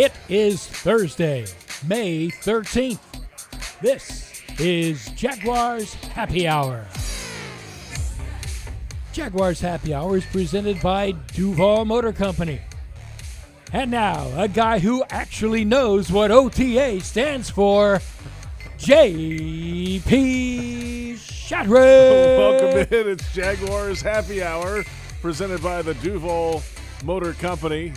It is Thursday, May 13th. This is Jaguars Happy Hour. Jaguars Happy Hour is presented by Duval Motor Company. And now, a guy who actually knows what OTA stands for, J.P. Shadrick. Welcome in. It's Jaguars Happy Hour, presented by the Duval Motor Company.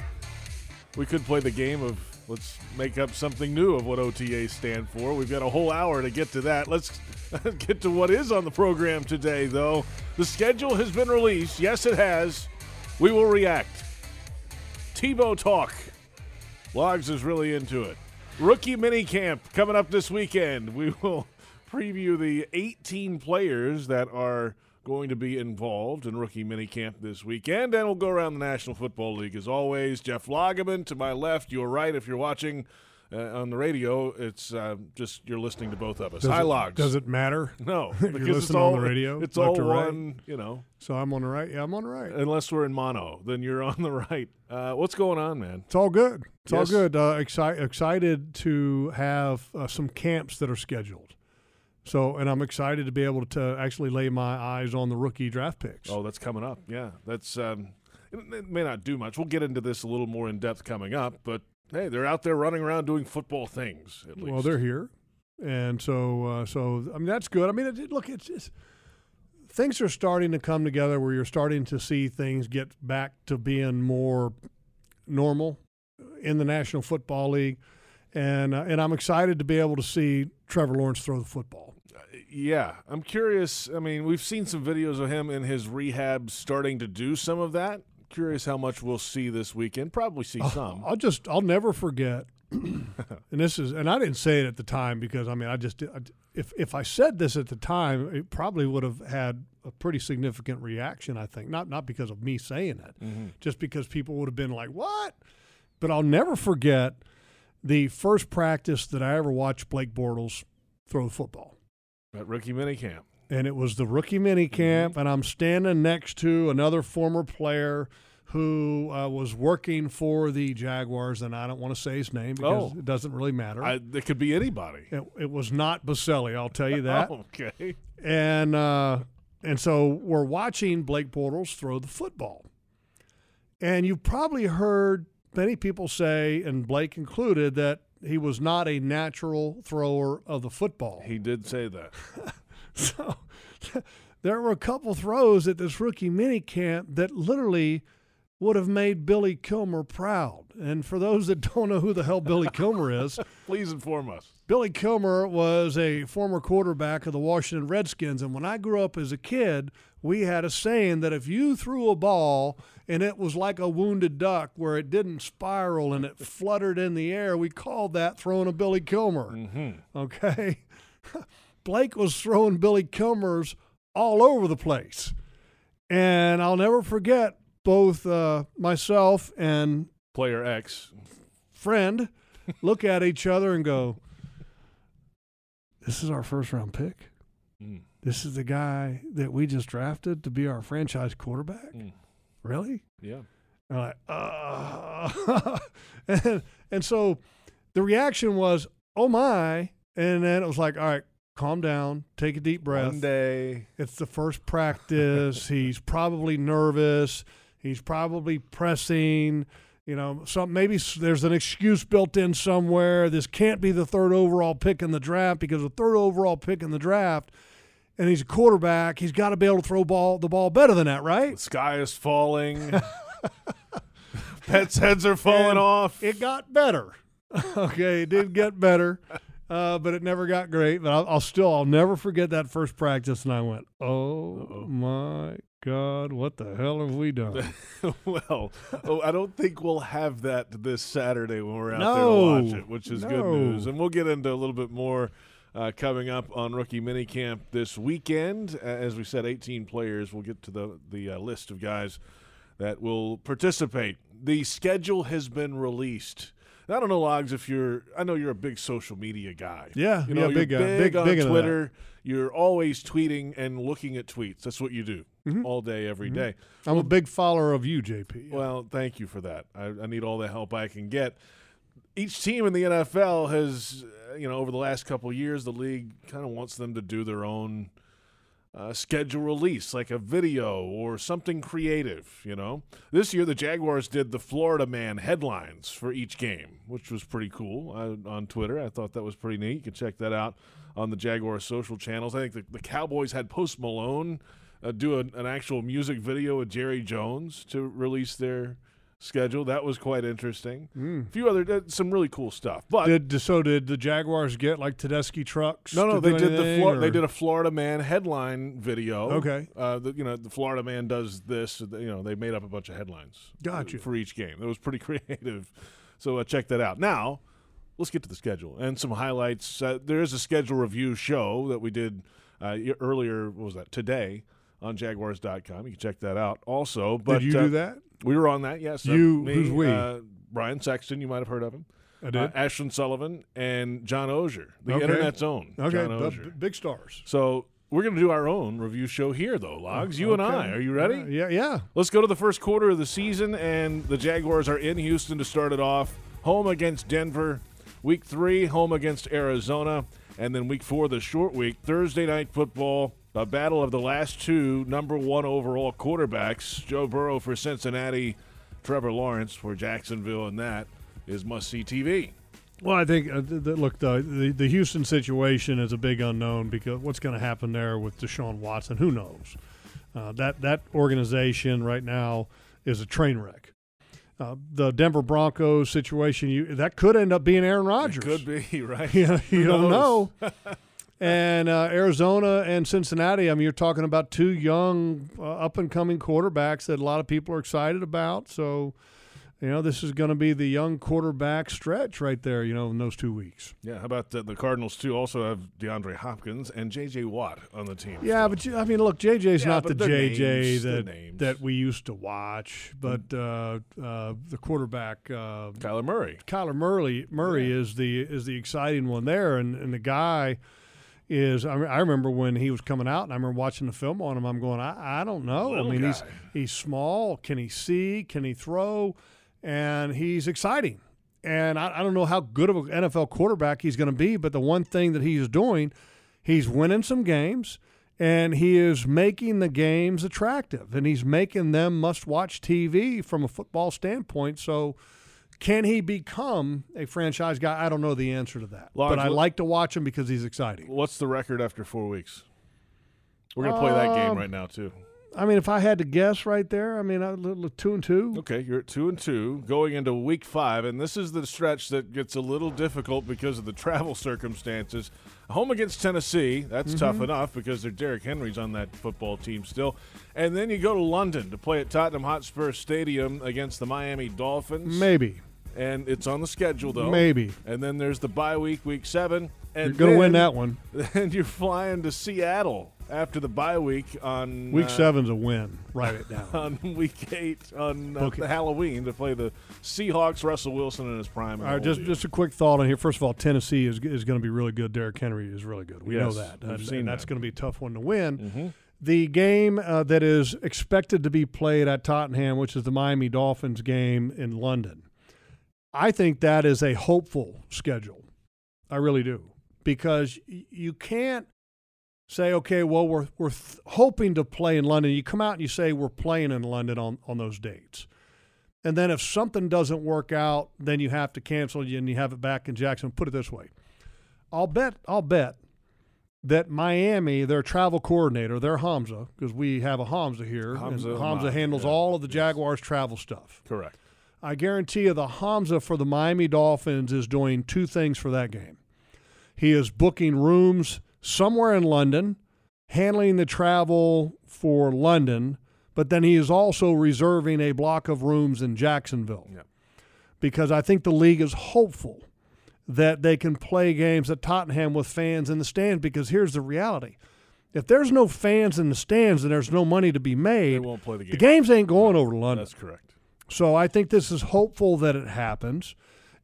We could play the game of let's make up something new of what OTA stand for. We've got a whole hour to get to that. Let's get to what is on the program today, though. The schedule has been released. Yes, it has. We will react. Tebow talk. Logs is really into it. Rookie mini camp coming up this weekend. We will preview the 18 players that are going to be involved in rookie minicamp this weekend, and we'll go around the National Football League as always. Jeff Lageman to my left, you're right. If you're watching uh, on the radio, it's uh, just you're listening to both of us. Does Hi, it, Logs. Does it matter? No, You're because it's listening all on the radio, It's all to right? one. You know, So I'm on the right. Yeah, I'm on the right. unless we're in mono, then you're on the right. Uh, what's going on, man? It's all good. It's Yes. all good. Uh, exci- excited to have uh, some camps that are scheduled. So, and I'm excited to be able to actually lay my eyes on the rookie draft picks. Oh, that's coming up. Yeah, that's. Um, it, may not do much. We'll get into this a little more in depth coming up, but hey, they're out there running around doing football things. At least. well, they're here, and so uh, so I mean that's good. I mean, it- look, it's just things are starting to come together where you're starting to see things get back to being more normal in the National Football League, and uh, and I'm excited to be able to see Trevor Lawrence throw the football. Yeah, I'm curious. I mean, we've seen some videos of him in his rehab starting to do some of that. Curious how much we'll see this weekend. Probably see some. I'll just I'll never forget. and this is and I didn't say it at the time because I mean I just I, if if I said this at the time it probably would have had a pretty significant reaction I think not not because of me saying it mm-hmm. just because people would have been like what but I'll never forget the first practice that I ever watched Blake Bortles throw the football At rookie minicamp. and it was the rookie mini camp, and I'm standing next to another former player who uh, was working for the Jaguars, and I don't want to say his name because Oh. it doesn't really matter. I, it could be anybody. it, it was not Boselli, I'll tell you that. okay. And uh, and so we're watching Blake Bortles throw the football, and you've probably heard many people say, and Blake included, that he was not a natural thrower of the football. He did say that. So there were a couple throws at this rookie mini camp that literally would have made Billy Kilmer proud. And for those that don't know who the hell Billy Kilmer is, Please inform us. Billy Kilmer was a former quarterback of the Washington Redskins. And when I grew up as a kid, we had a saying that if you threw a ball and it was like a wounded duck where it didn't spiral and it fluttered in the air, we called that throwing a Billy Kilmer. Okay. Blake was throwing Billy Kilmers all over the place. And I'll never forget both uh, myself and Player X. friend look at each other and go, This is our first round pick. This is the guy that we just drafted to be our franchise quarterback. Mm. Really? Yeah. And like, uh. and, and so the reaction was, oh my. And then it was like, all right, calm down, take a deep breath. One day. It's the first practice. He's probably nervous. He's probably pressing. You know, some maybe there's an excuse built in somewhere. This can't be the third overall pick in the draft because the third overall pick in the draft, and he's a quarterback. He's got to be able to throw ball the ball better than that, The right? sky is falling. Pets' heads are falling And off. It got better. okay, it did get better, uh, but it never got great. But I'll, I'll still, I'll never forget that first practice, and I went, "Oh Uh-oh. my God, what the hell have we done?" well, oh, I don't think we'll have that this Saturday when we're out No. there to watch it, which is good news. And we'll get into a little bit more uh, coming up on rookie minicamp this weekend. Uh, As we said, 18 players. We'll get to the the uh, list of guys that will participate. The schedule has been released. I don't know, Logs, if you're. I know you're a big social media guy. Yeah, you know, yeah, big guy. big, Big- on big. Twitter. You're always tweeting and looking at tweets. That's what you do Mhm. all day, every day. I'm a big follower of you, JP. Well, thank you for that. I, I need all the help I can get. each team in the NFL has, uh, you know, over the last couple years, the league kind of wants them to do their own uh, schedule release, like a video or something creative. You know, this year the Jaguars did the Florida Man headlines for each game, which was pretty cool I, on Twitter. I thought that was pretty neat. You can check that out on the Jaguars social channels. I think the, the Cowboys had Post Malone uh, do an, an actual music video with Jerry Jones to release their schedule. That was quite interesting. A few other uh, some really cool stuff. But Did so? Did the Jaguars get like Tedeschi trucks? no, no, they did the Flor- they did a Florida Man headline video. Okay. uh, the, you know the Florida Man does this. You know they made up a bunch of headlines. Gotcha. for each game. That was pretty creative. So uh, check that out. Now let's get to the schedule and some highlights. Uh, there is a schedule review show that we did uh, earlier. What was that today? On Jaguars.com. You can check that out also. But Did you uh, do that? We were on that, yes. Uh, You- me, who's we? Uh, Brian Sexton, you might have heard of him. I Uh, did. Ashlyn Sullivan and John Oehser, the Okay. internet's own okay, John b- big stars. So we're going to do our own review show here, though, Logs. You and I. Are you ready? Uh, yeah, yeah. Let's go to the first quarter of the season, and the Jaguars are in Houston to start it off. Home against Denver. Week three, home against Arizona. And then week four, the short week, Thursday night football. A battle of the last two number one overall quarterbacks Joe Burrow for Cincinnati, Trevor Lawrence for Jacksonville, and that is must see TV. Well, I think uh, th- th- look the, the the Houston situation is a big unknown because what's going to happen there with Deshaun Watson? Who knows? Uh, that that organization right now is a train wreck. Uh, the Denver Broncos situation, you that could end up being Aaron Rodgers. Could be, right? you, you don't know. and uh, Arizona and Cincinnati. I mean, you're talking about two young, uh, up and coming quarterbacks that a lot of people are excited about. So, you know, this is going to be the young quarterback stretch right there. You know, in those two weeks. Yeah, how about the, the Cardinals, too? Also have DeAndre Hopkins and J.J. Watt on the team. Yeah, but you, I mean, look, JJ's Yeah, not the JJ that that we used to watch, but uh, uh, the quarterback. Uh, Kyler Murray. Kyler Murray Murray is the is the exciting one there, and, and the guy is. I, I remember when he was coming out, and I remember watching the film on him. I'm going, I, I don't know. Little I mean, he's he's small. Can he see? Can he throw? And he's exciting. And I, I don't know how good of an NFL quarterback he's going to be, but the one thing that he's doing, he's winning some games. And he is making the games attractive, and he's making them must-watch TV from a football standpoint. So, can he become a franchise guy? I don't know the answer to that, Logs, but I like to watch him because he's exciting. What's the record after four weeks? We're gonna play that game Um, right now too. I mean, if I had to guess right there, I mean, a little two and two. Okay, you're at two and two, going into week five, and this is the stretch that gets a little difficult because of the travel circumstances. Home against Tennessee, that's tough Mm-hmm. enough because they're Derrick Henry's on that football team still, and then you go to London to play at Tottenham Hotspur Stadium against the Miami Dolphins. Maybe, and it's on the schedule though. maybe And then there's the bye week, week seven, and you're going to win that one. Then you're flying to Seattle after the bye week on Week uh, seven's a win. Write it down. on week eight on uh, the Halloween to play the Seahawks. Russell Wilson in his prime. and All the right, whole just deal. just a quick thought on here. First of all, Tennessee is is going to be really good. Derrick Henry is really good. We Yes, know that. I've And- seen and that's that. going to be a tough one to win. Mhm. The game uh, that is expected to be played at Tottenham, which is the Miami Dolphins game in London, I think that is a hopeful schedule. I really do because you can't say, okay, well, we're we're th- hoping to play in London. You come out and you say we're playing in London on on those dates, and then if something doesn't work out, then you have to cancel and you have it back in Jackson. Put it this way, I'll bet I'll bet that Miami, their travel coordinator, their Hamza, because we have a Hamza here, Hamza and Hamza handles yeah, all of the yes. Jaguars travel stuff. correct. I guarantee you the Hamza for the Miami Dolphins is doing two things for that game. He is booking rooms somewhere in London, handling the travel for London, but then he is also reserving a block of rooms in Jacksonville. Yep. Because I think the league is hopeful that they can play games at Tottenham with fans in the stands because here's the reality. If there's no fans in the stands and there's no money to be made, They won't play the game. the games ain't going over to London. That's correct. So I think this is hopeful that it happens.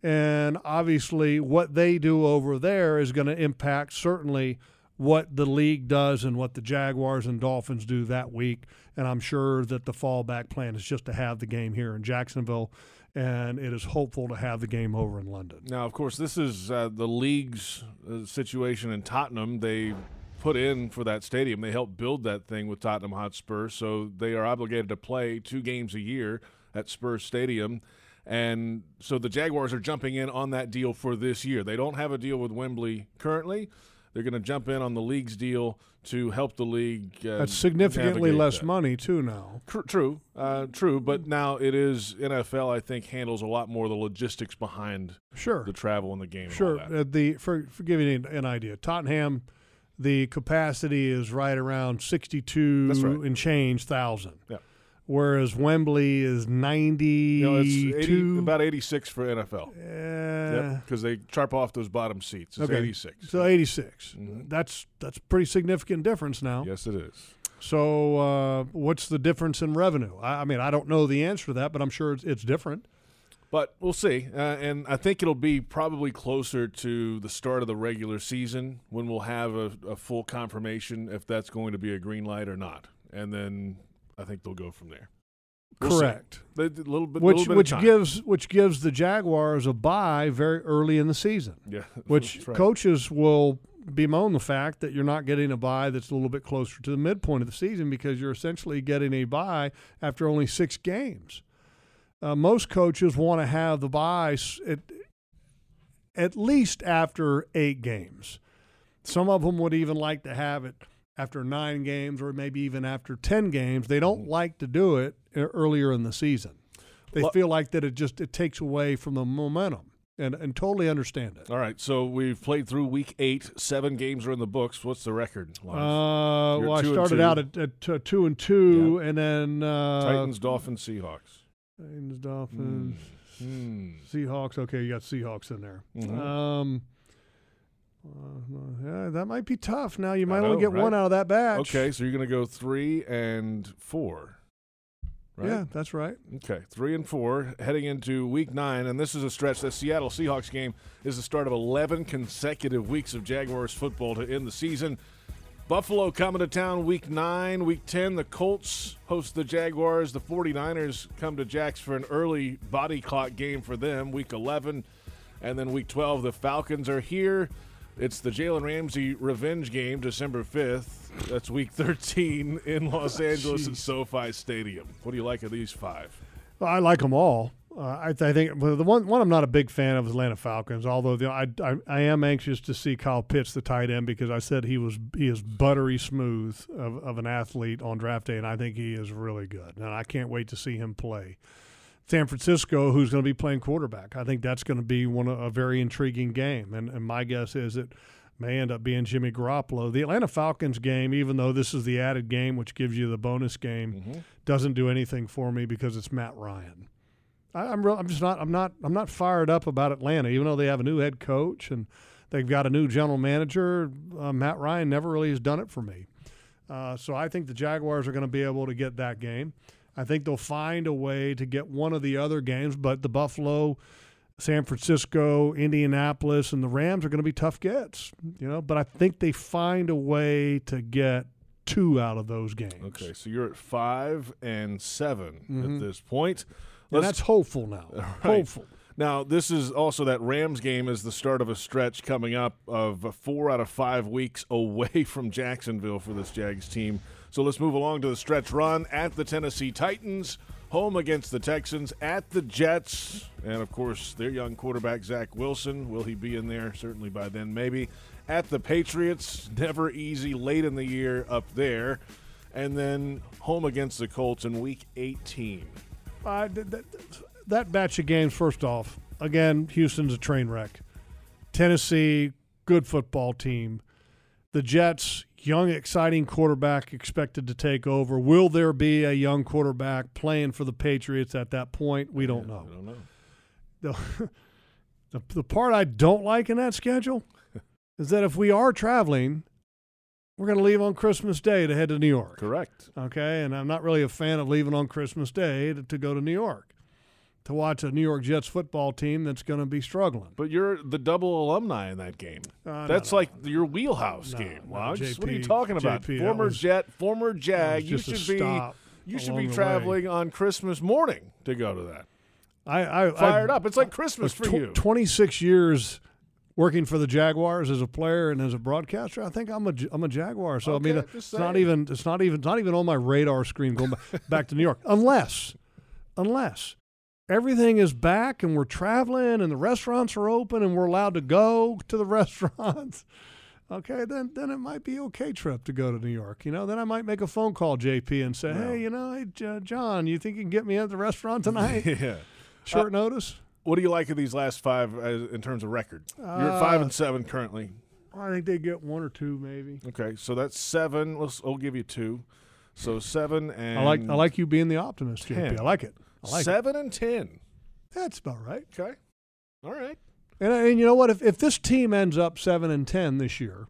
And obviously, what they do over there is going to impact certainly what the league does and what the Jaguars and Dolphins do that week. And I'm sure that the fallback plan is just to have the game here in Jacksonville and it is hopeful to have the game over in London. Now, of course, this is uh, the league's uh, situation in Tottenham. They put in for that stadium. They helped build that thing with Tottenham Hotspur, so they are obligated to play two games a year at Spurs Stadium. And so the Jaguars are jumping in on that deal for this year. They don't have a deal with Wembley currently. They're going to jump in on the league's deal to help the league. Uh, That's significantly less that. money too now. Tr- True, uh, true, but now it is NFL. I think handles a lot more of the logistics behind Sure, the travel and the game. sure. Uh, the for for giving you an idea, Tottenham, the capacity is right around sixty-two right. and change thousand. Yeah. Whereas Wembley is You know, it's 80, ninety-two. about 86 for NFL. Uh, because they chop off those bottom seats. It's Okay. 86. So 86. Mhm. That's that's pretty significant difference now. yes, it is. So uh, what's the difference in revenue? I, I mean, I don't know the answer to that, but I'm sure it's, it's different. But we'll see. Uh, and I think it'll be probably closer to the start of the regular season when we'll have a, a full confirmation if that's going to be a green light or not. And then I think they'll go from there. We'll. Correct. They- A little bit, Which little bit which gives which gives the Jaguars a bye very early in the season. yeah, Which right. coaches will bemoan the fact that you're not getting a bye that's a little bit closer to the midpoint of the season because you're essentially getting a bye after only six games. Uh, most coaches want to have the bye at, at least after eight games. Some of them would even like to have it after nine games or maybe even after 10 games. They don't like to do it earlier in the season. They Well- feel like that it just it takes away from the momentum and, and totally understand it. All right, so we've played through week eight. Seven games are in the books. What's the record? Uh, well, I started out at, at two and two, and then uh, Titans, Dolphins, Seahawks. Titans, Dolphins, Hmm. Seahawks. Okay, you got Seahawks in there. Mhm. Um, Uh, yeah, that might be tough. Now you might know, only get one out of that batch. Okay, so you're going to go three and four. Right? Yeah, that's right. Okay, three and four heading into week nine, and this is a stretch. The Seattle Seahawks game is the start of 11 consecutive weeks of Jaguars football to end the season. Buffalo coming to town week nine. Week 10, the Colts host the Jaguars. The 49ers come to Jacks for an early body clock game for them, week 11. And then week 12, the Falcons are here. It's the Jalen Ramsey revenge game, December 5th. That's week 13 in Los Angeles at SoFi Stadium. What do you like of these five? Well, I like them all. Uh, I, th- I think well, the one one I'm not a big fan of is Atlanta Falcons. Although the, I, I I am anxious to see Kyle Pitts, the tight end, because I said he was he is buttery smooth of, of an athlete on draft day, and I think he is really good. And I can't wait to see him play. San Francisco, who's going to be playing quarterback, I think that's going to be one a very intriguing game. And, and my guess is it may end up being Jimmy Garoppolo. The Atlanta Falcons game, even though this is the added game, which gives you the bonus game, doesn't do anything for me because it's Matt Ryan. I, I'm real, I'm just not I'm not I'm not fired up about Atlanta, even though they have a new head coach and they've got a new general manager. Uh, Matt Ryan never really has done it for me. Uh, so I think the Jaguars are going to be able to get that game. I think they'll find a way to get one of the other games, but the Buffalo, San Francisco, Indianapolis, and the Rams are going to be tough gets. You know, but I think they find a way to get two out of those games. Okay, so you're at five and 7 Mhm. at this point. and that's hopeful now. Right. Hopeful. Now, this is also that Rams game is the start of a stretch coming up of four out of five weeks away from Jacksonville for this Jags team. So let's move along to the stretch run at the Tennessee Titans, home against the Texans, at the Jets, and of course their young quarterback Zach Wilson. Will he be in there? Certainly by then, maybe. At the Patriots, never easy late in the year up there, and then home against the Colts in Week 18. Uh, th- th- that batch of games, first off, again, Houston's a train wreck. Tennessee, good football team. The Jets, young, exciting quarterback expected to take over. Will there be a young quarterback playing for the Patriots at that point? We don't know. I don't know. The, the, the part I don't like in that schedule is that if we are traveling, we're going to leave on Christmas Day to head to New York. Correct. Okay, and I'm not really a fan of leaving on Christmas Day to, to go to New York to watch a New York Jets football team that's going to be struggling. But you're the double alumni in that game. Uh, That's no, like your wheelhouse No, game. no, Lodge. what are you talking about? JP, former was- Jet, former Jag. You should be you should be traveling on Christmas morning to go to that. I, I fired I, up. It's like Christmas for tw- you. 26 years working for the Jaguars as a player and as a broadcaster. I think I'm a I'm a Jaguar. So I mean, Okay, uh, it's not even it's not even it's not even on my radar screen going back, back to New York unless unless everything is back and we're traveling and the restaurants are open and we're allowed to go to the restaurants. Okay, then then it might be okay trip to go to New York. You know, then I might make a phone call JP and say, No. hey, you know, hey J- John, you think you can get me at the restaurant tonight? yeah. Short notice. What do you like of these last five uh, in terms of record? You're at five Uh, and seven currently. I think they get one or two maybe. Okay, so that's seven. Let's. I'll give you two. So seven and I like I like you being the optimist, JP. I like it. I like it. seven and ten. That's about right. Okay. All right. And, and you know what? If, if this team ends up seven and ten this year,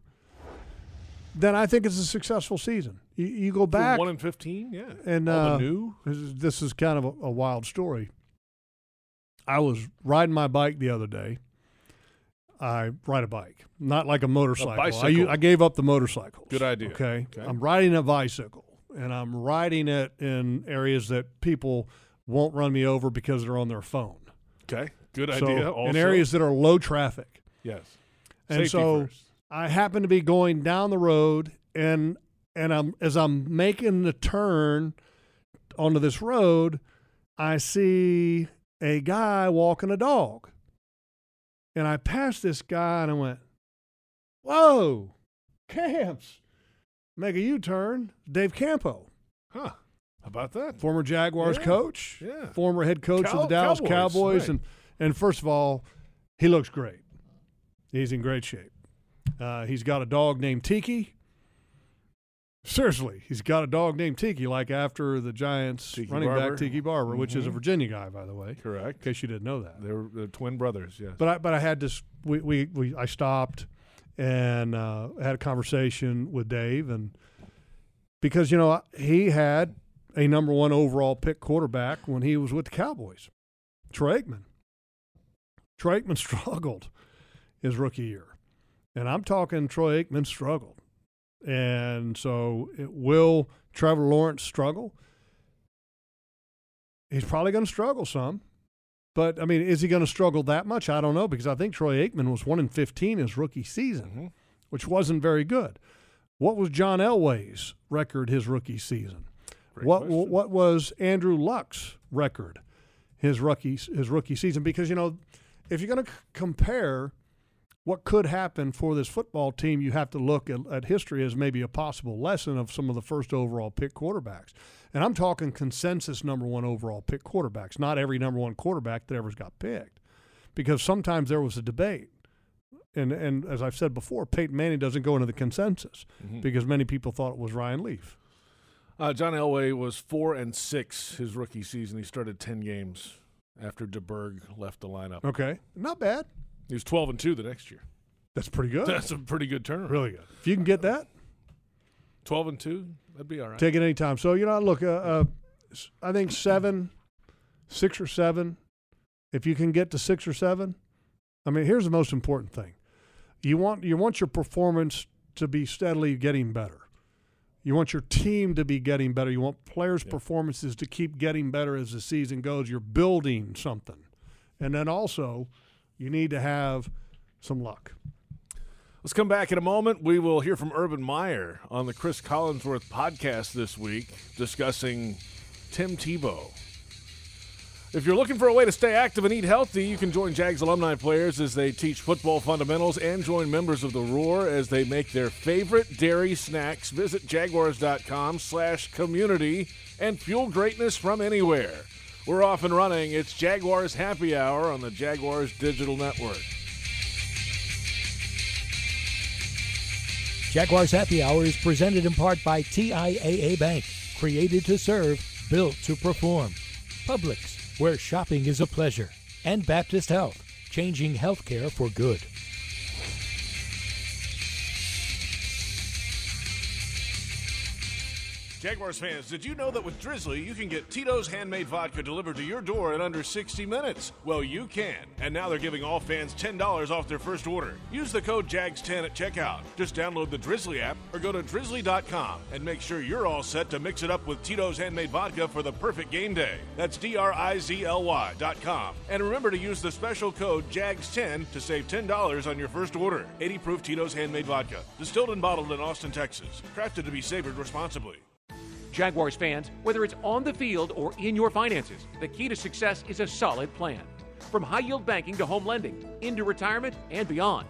then I think it's a successful season. You, you go For back one and fifteen. Yeah. and All uh, the new. this is, this is kind of a, a wild story. I was riding my bike the other day. I ride a bike, not like a motorcycle. I, bicycle. u- I gave up the motorcycles. Good idea. Okay? Okay. I'm riding a bicycle, and I'm riding it in areas that people won't run me over because they're on their phone. Okay. Good So idea. Also. in areas that are low traffic. Yes. And Safety so first. I happen to be going down the road and and I'm as I'm making the turn onto this road, I see a guy walking a dog. And I passed this guy and I went, Whoa, Camps. Make a U-turn. Dave Campo, Huh. How about that? former Jaguars Yeah. coach, Yeah. former head coach Cow- of the Dallas Cowboys, Cowboys, right. and and first of all, he looks great. He's in great shape. Uh, he's got a dog named Tiki. Seriously, he's got a dog named Tiki, like after the Giants Tiki running Barber. back Tiki Barber, which is a Mhm. Virginia guy, by the way, Correct. in case you didn't know that. They're, they're twin brothers. Yes. But I but I had this. We we, we I stopped and uh, had a conversation with Dave, and because you know he had a number one overall pick quarterback when he was with the Cowboys, Troy Aikman. Troy Aikman struggled his rookie year, and I'm talking Troy Aikman struggled, and so it, will Trevor Lawrence struggle? He's probably going to struggle some. But I mean, is he going to struggle that much? I don't know because I think Troy Aikman was one in fifteen his rookie season, Mhm. which wasn't very good. What was John Elway's record his rookie season? Great what question. what was Andrew Luck's record his rookie his rookie season? Because you know, if you're going to c- compare what could happen for this football team, you have to look at, at history as maybe a possible lesson of some of the first overall pick quarterbacks. And I'm talking consensus number one overall pick quarterbacks, not every number one quarterback that ever's got picked. Because sometimes there was a debate. And and as I've said before, Peyton Manning doesn't go into the consensus Mhm. because many people thought it was Ryan Leaf. Uh, John Elway was four and six his rookie season. He started ten games after DeBerg left the lineup. Okay. Not bad. He was twelve and two the next year. That's pretty good. That's a pretty good turnaround. really good. If you can get that, Twelve and two, that'd be all right. take it any time. So, you know, look, uh, uh, I think seven, six or seven, if you can get to six or seven, I mean, here's the most important thing. You want you want your performance to be steadily getting better. You want your team to be getting better. You want players' Yeah. performances to keep getting better as the season goes. You're building something. And then also, you need to have some luck. Let's come back in a moment. We will hear from Urban Meyer on the Cris Collinsworth podcast this week discussing Tim Tebow. If you're looking for a way to stay active and eat healthy, you can join Jags alumni players as they teach football fundamentals and join members of the Roar as they make their favorite dairy snacks. Visit jaguars.com slash community and fuel greatness from anywhere. We're off and running. It's Jaguars Happy Hour on the Jaguars Digital Network. Jaguars Happy Hour is presented in part by TIAA Bank, created to serve, built to perform. Publix, where shopping is a pleasure. And Baptist Health, changing healthcare for good. Jaguars fans, did you know that with Drizly, you can get Tito's handmade vodka delivered to your door in under 60 minutes? Well, you can. And now they're giving all fans $10 off their first order. Use the code JAGS10 at checkout. Just download the Drizly app or go to drizly.com and make sure you're all set to mix it up with Tito's handmade vodka for the perfect game day. That's D R I Z L Y.com. And remember to use the special code JAGS10 to save $10 on your first order. 80 proof Tito's handmade vodka. Distilled and bottled in Austin, Texas. Crafted to be savored responsibly. Jaguars fans, whether it's on the field or in your finances, the key to success is a solid plan. From high yield banking to home lending, into retirement, and beyond,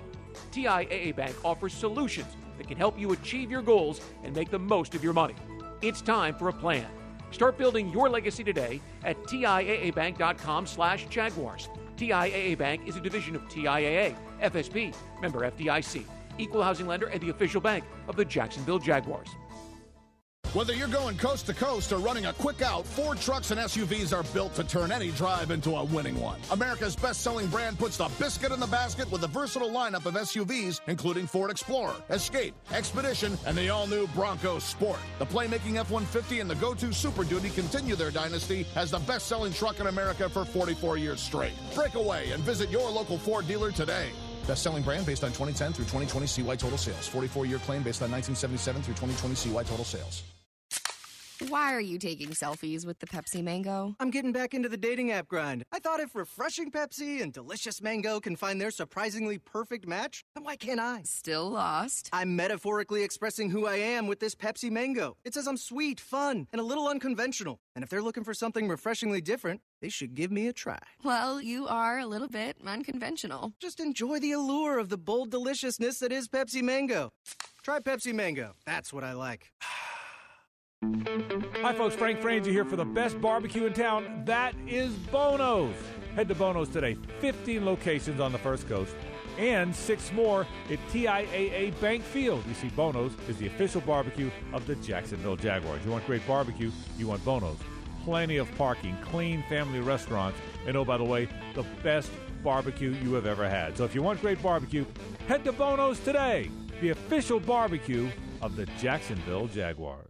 TIAA Bank offers solutions that can help you achieve your goals and make the most of your money. It's time for a plan. Start building your legacy today at TIAABank.com slash Jaguars. TIAA Bank is a division of TIAA, FSB, member FDIC, equal housing lender, and the official bank of the Jacksonville Jaguars. Whether you're going coast to coast or running a quick out, Ford trucks and SUVs are built to turn any drive into a winning one. America's best selling brand puts the biscuit in the basket with a versatile lineup of SUVs, including Ford Explorer, Escape, Expedition, and the all new Bronco Sport. The playmaking F 150 and the Go To Super Duty continue their dynasty as the best selling truck in America for 44 years straight. Break away and visit your local Ford dealer today. Best selling brand based on 2010 through 2020 CY total sales. 44 year claim based on 1977 through 2020 CY total sales. Why are you taking selfies with the Pepsi Mango? I'm getting back into the dating app grind. I thought if refreshing Pepsi and delicious mango can find their surprisingly perfect match, then why can't I? Still lost? I'm metaphorically expressing who I am with this Pepsi Mango. It says I'm sweet, fun, and a little unconventional. And if they're looking for something refreshingly different, they should give me a try. Well, you are a little bit unconventional. Just enjoy the allure of the bold deliciousness that is Pepsi Mango. Try Pepsi Mango. That's what I like. Hi, folks. Frank Frangie here for the best barbecue in town. That is Bono's. Head to Bono's today. 15 locations on the First Coast and six more at TIAA Bank Field. You see, Bono's is the official barbecue of the Jacksonville Jaguars. You want great barbecue? You want Bono's. Plenty of parking, clean family restaurants, and oh, by the way, the best barbecue you have ever had. So if you want great barbecue, head to Bono's today, the official barbecue of the Jacksonville Jaguars.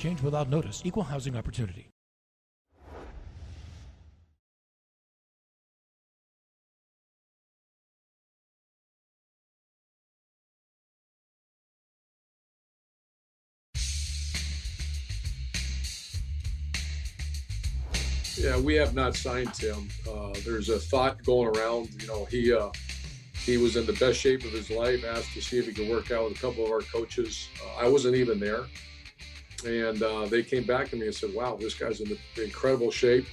change without notice. Equal housing opportunity. Yeah, we have not signed Tim. Uh, there's a thought going around. You know, he uh, he was in the best shape of his life. Asked to see if he could work out with a couple of our coaches. Uh, I wasn't even there, and uh, they came back to me and said, "Wow, this guy's in incredible shape."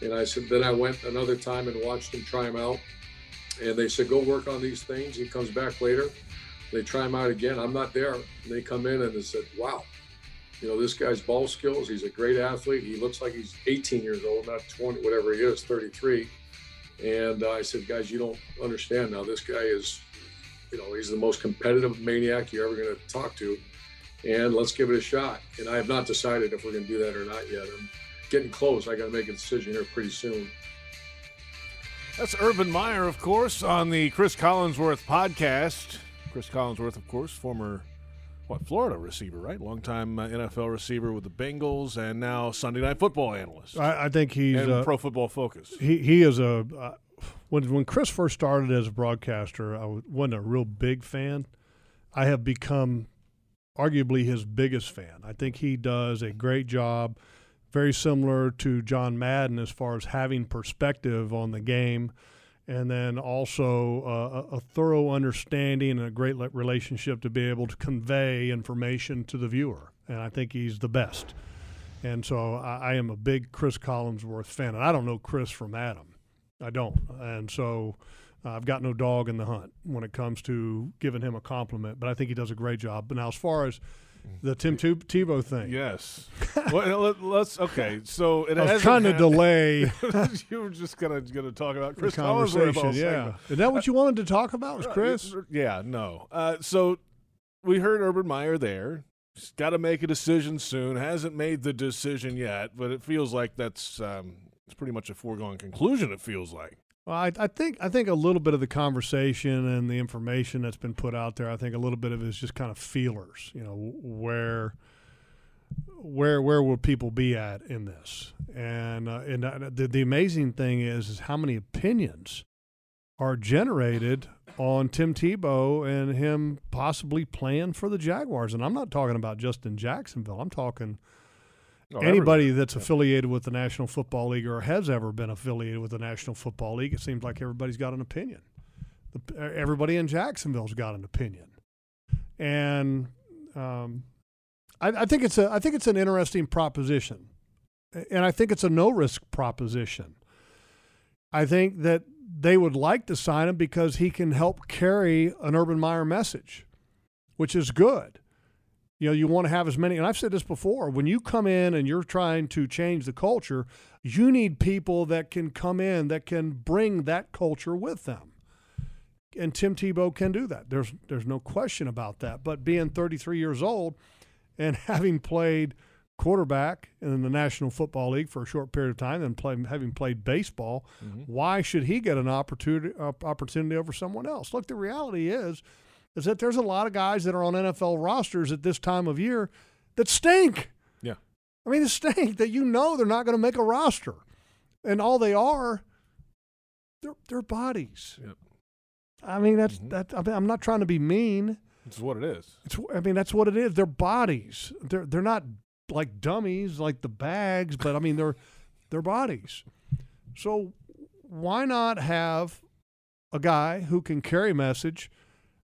And I said, then I went another time and watched him try him out, and they said, "Go work on these things." He comes back later. They try him out again. I'm not there. And they come in and they said, "Wow, you know, this guy's ball skills. He's a great athlete. He looks like he's 18 years old, not 20, whatever he is, 33. And uh, I said, guys, you don't understand now. This guy is, you know, he's the most competitive maniac you're ever going to talk to. And let's give it a shot. And I have not decided if we're going to do that or not yet. I'm getting close. I got to make a decision here pretty soon. That's Urban Meyer, of course, on the Cris Collinsworth podcast. Cris Collinsworth, of course, former what Florida receiver, right? Longtime uh, NFL receiver with the Bengals, and now Sunday Night Football analyst. I, I think he's and uh, Pro Football Focus. He he is a uh, when when Cris first started as a broadcaster, I wasn't a real big fan. I have become arguably his biggest fan. I think he does a great job, very similar to John Madden as far as having perspective on the game and then also uh, a thorough understanding and a great relationship to be able to convey information to the viewer. And I think he's the best. And so I, I am a big Cris Collinsworth fan. And I don't know Chris from Adam. I don't. And so uh, I've got no dog in the hunt when it comes to giving him a compliment. But I think he does a great job. But now, as far as The Tim Tebow thing. Yes. well, let, us okay. So it I was trying to delay you were just gonna gonna talk about Chris conversation. Yeah, is that what you wanted to talk about? Was Chris? Yeah, no. Uh, so we heard Urban Meyer there. He's got to make a decision soon. Hasn't made the decision yet, but it feels like that's um, it's pretty much a foregone conclusion. It feels like. Well, I, I think I think a little bit of the conversation and the information that's been put out there. I think a little bit of it is just kind of feelers. You know, where where where will people be at in this? And uh, and uh, the the amazing thing is is how many opinions are generated on Tim Tebow and him possibly playing for the Jaguars. And I'm not talking about just in Jacksonville. I'm talking Oh, anybody that's affiliated with the National Football League or has ever been affiliated with the National Football League, it seems like everybody's got an opinion. The, everybody in Jacksonville's got an opinion, and um, I, I think it's a I think it's an interesting proposition, and I think it's a no risk proposition. I think that they would like to sign him because he can help carry an Urban Meyer message, which is good. You know, you want to have as many, and I've said this before when you come in and you're trying to change the culture, you need people that can come in that can bring that culture with them. And Tim Tebow can do that. There's there's no question about that. But being 33 years old and having played quarterback in the National Football League for a short period of time and play, having played baseball, mm-hmm. why should he get an opportunity opportunity over someone else? Look, the reality is is that there's a lot of guys that are on NFL rosters at this time of year that stink. Yeah. I mean, they stink that you know they're not going to make a roster. And all they are, they're, they're bodies. Yep. I mean, that's mm-hmm. that. I mean, I'm not trying to be mean. It's what it is. It's, I mean, that's what it is. They're bodies. They're they're not like dummies, like the bags, but I mean, they're they're bodies. So why not have a guy who can carry message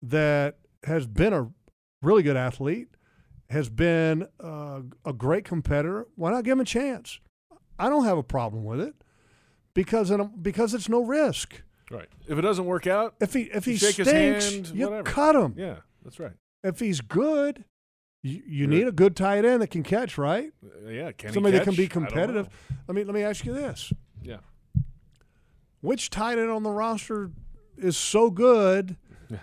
that has been a really good athlete, has been uh, a great competitor? Why not give him a chance? I don't have a problem with it because in a, because it's no risk. Right. If it doesn't work out, If he if he stinks, hand, you whatever. cut him. Yeah, that's right. If he's good, you, you need a good tight end that can catch, right? Uh, yeah, can he Somebody that can be I don't know. competitive. Let me let me ask you this: Yeah. Which tight end on the roster is so good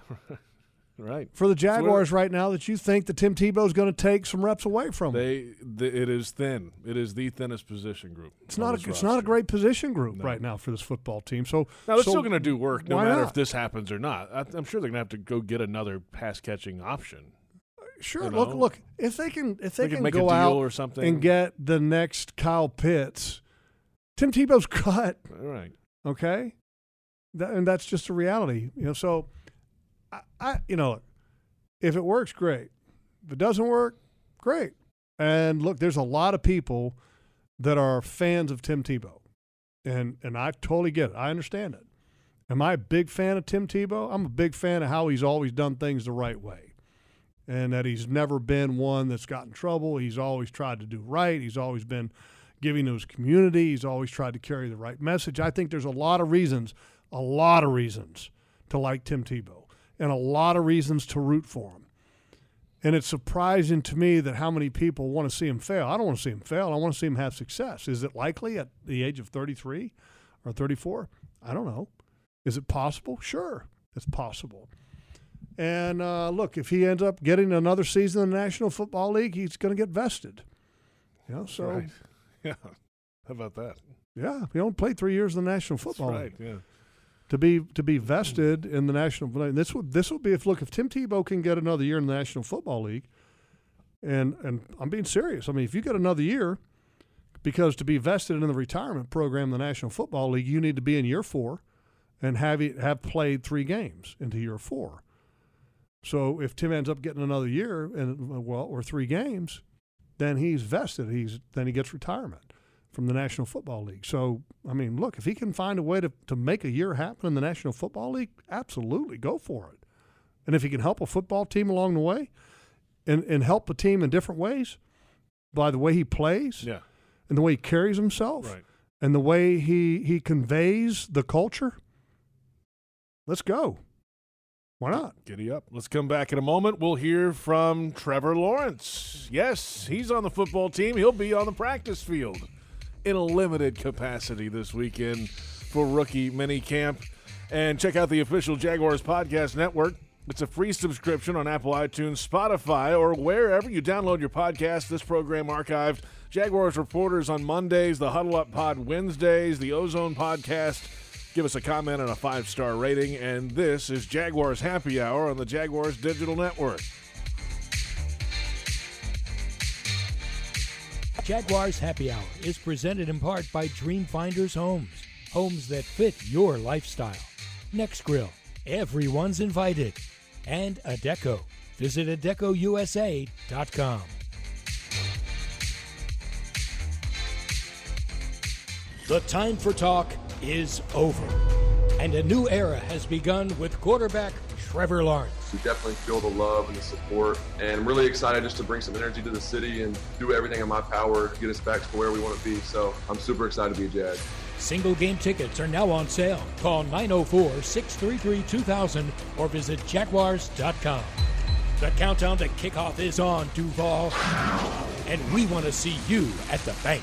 Right. for the Jaguars right now that you think that Tim Tebow is going to take some reps away from? They, the, it is thin. It is the thinnest position group. It's not a, it's not a great position group No. right now for this football team. So Now they're so still going to do work, no matter not? if this happens or not. I, I'm sure they're going to have to go get another pass catching option. Sure. you Look, know. look. If they can, if they, They can make a go deal out or something. and get the next Kyle Pitts, Tim Tebow's cut. All right. Okay, that, and that's just a reality. You know, so I, I, you know, if it works, great. If it doesn't work, great. And look, there's a lot of people that are fans of Tim Tebow, and and I totally get it. I understand it. Am I a big fan of Tim Tebow? I'm a big fan of how he's always done things the right way, and that he's never been one that's got in trouble. He's always tried to do right. He's always been giving to his community. He's always tried to carry the right message. I think there's a lot of reasons, a lot of reasons to like Tim Tebow, and a lot of reasons to root for him. And it's surprising to me that how many people want to see him fail. I don't want to see him fail. I want to see him have success. Is it likely at the age of 33 or 34? I don't know. Is it possible? Sure, it's possible. And uh, look, if he ends up getting another season in the National Football League, he's going to get vested. You know, so right. Yeah. How about that? yeah, he only played three years in the National Football That's League right. Yeah. To be to be vested in the National. This would this would be if look if Tim Tebow can get another year in the National Football League, and and I'm being serious. I mean, if you get another year, because to be vested in the retirement program the National Football League, you need to be in year four, and have it- have played three games into year four. So if Tim ends up getting another year and well or three games, then he's vested. He's then he gets retirement from the National Football League. So, I mean, look, if he can find a way to, to make a year happen in the National Football League, absolutely go for it. And if he can help a football team along the way and, and help a team in different ways by the way he plays Yeah. and the way he carries himself Right. and the way he, he conveys the culture, let's go. Why not? Giddy up. Let's come back in a moment. We'll hear from Trevor Lawrence. Yes, he's on the football team. He'll be on the practice field in a limited capacity this weekend for rookie mini camp. And check out the official Jaguars podcast network. It's a free subscription on Apple iTunes, Spotify, or wherever you download your podcast. This program archived. Jaguars reporters on Mondays, the Huddle Up Pod Wednesdays, the Ozone Podcast. Give us a comment and a five star rating. And this is Jaguars Happy Hour on the Jaguars Digital Network. Jaguars Happy Hour is presented in part by Dreamfinders Homes, homes that fit your lifestyle. Next Grill, everyone's invited. And Adecco. Visit AdeccoUSA.com. The time for talk is over, and a new era has begun with quarterback Trevor Lawrence. We definitely feel the love and the support, and I'm really excited just to bring some energy to the city and do everything in my power to get us back to where we want to be. So I'm super excited to be a Jag. Single game tickets are now on sale. Call 904 633 2000 or visit Jaguars.com. The countdown to kickoff is on, Duval, and we want to see you at the bank.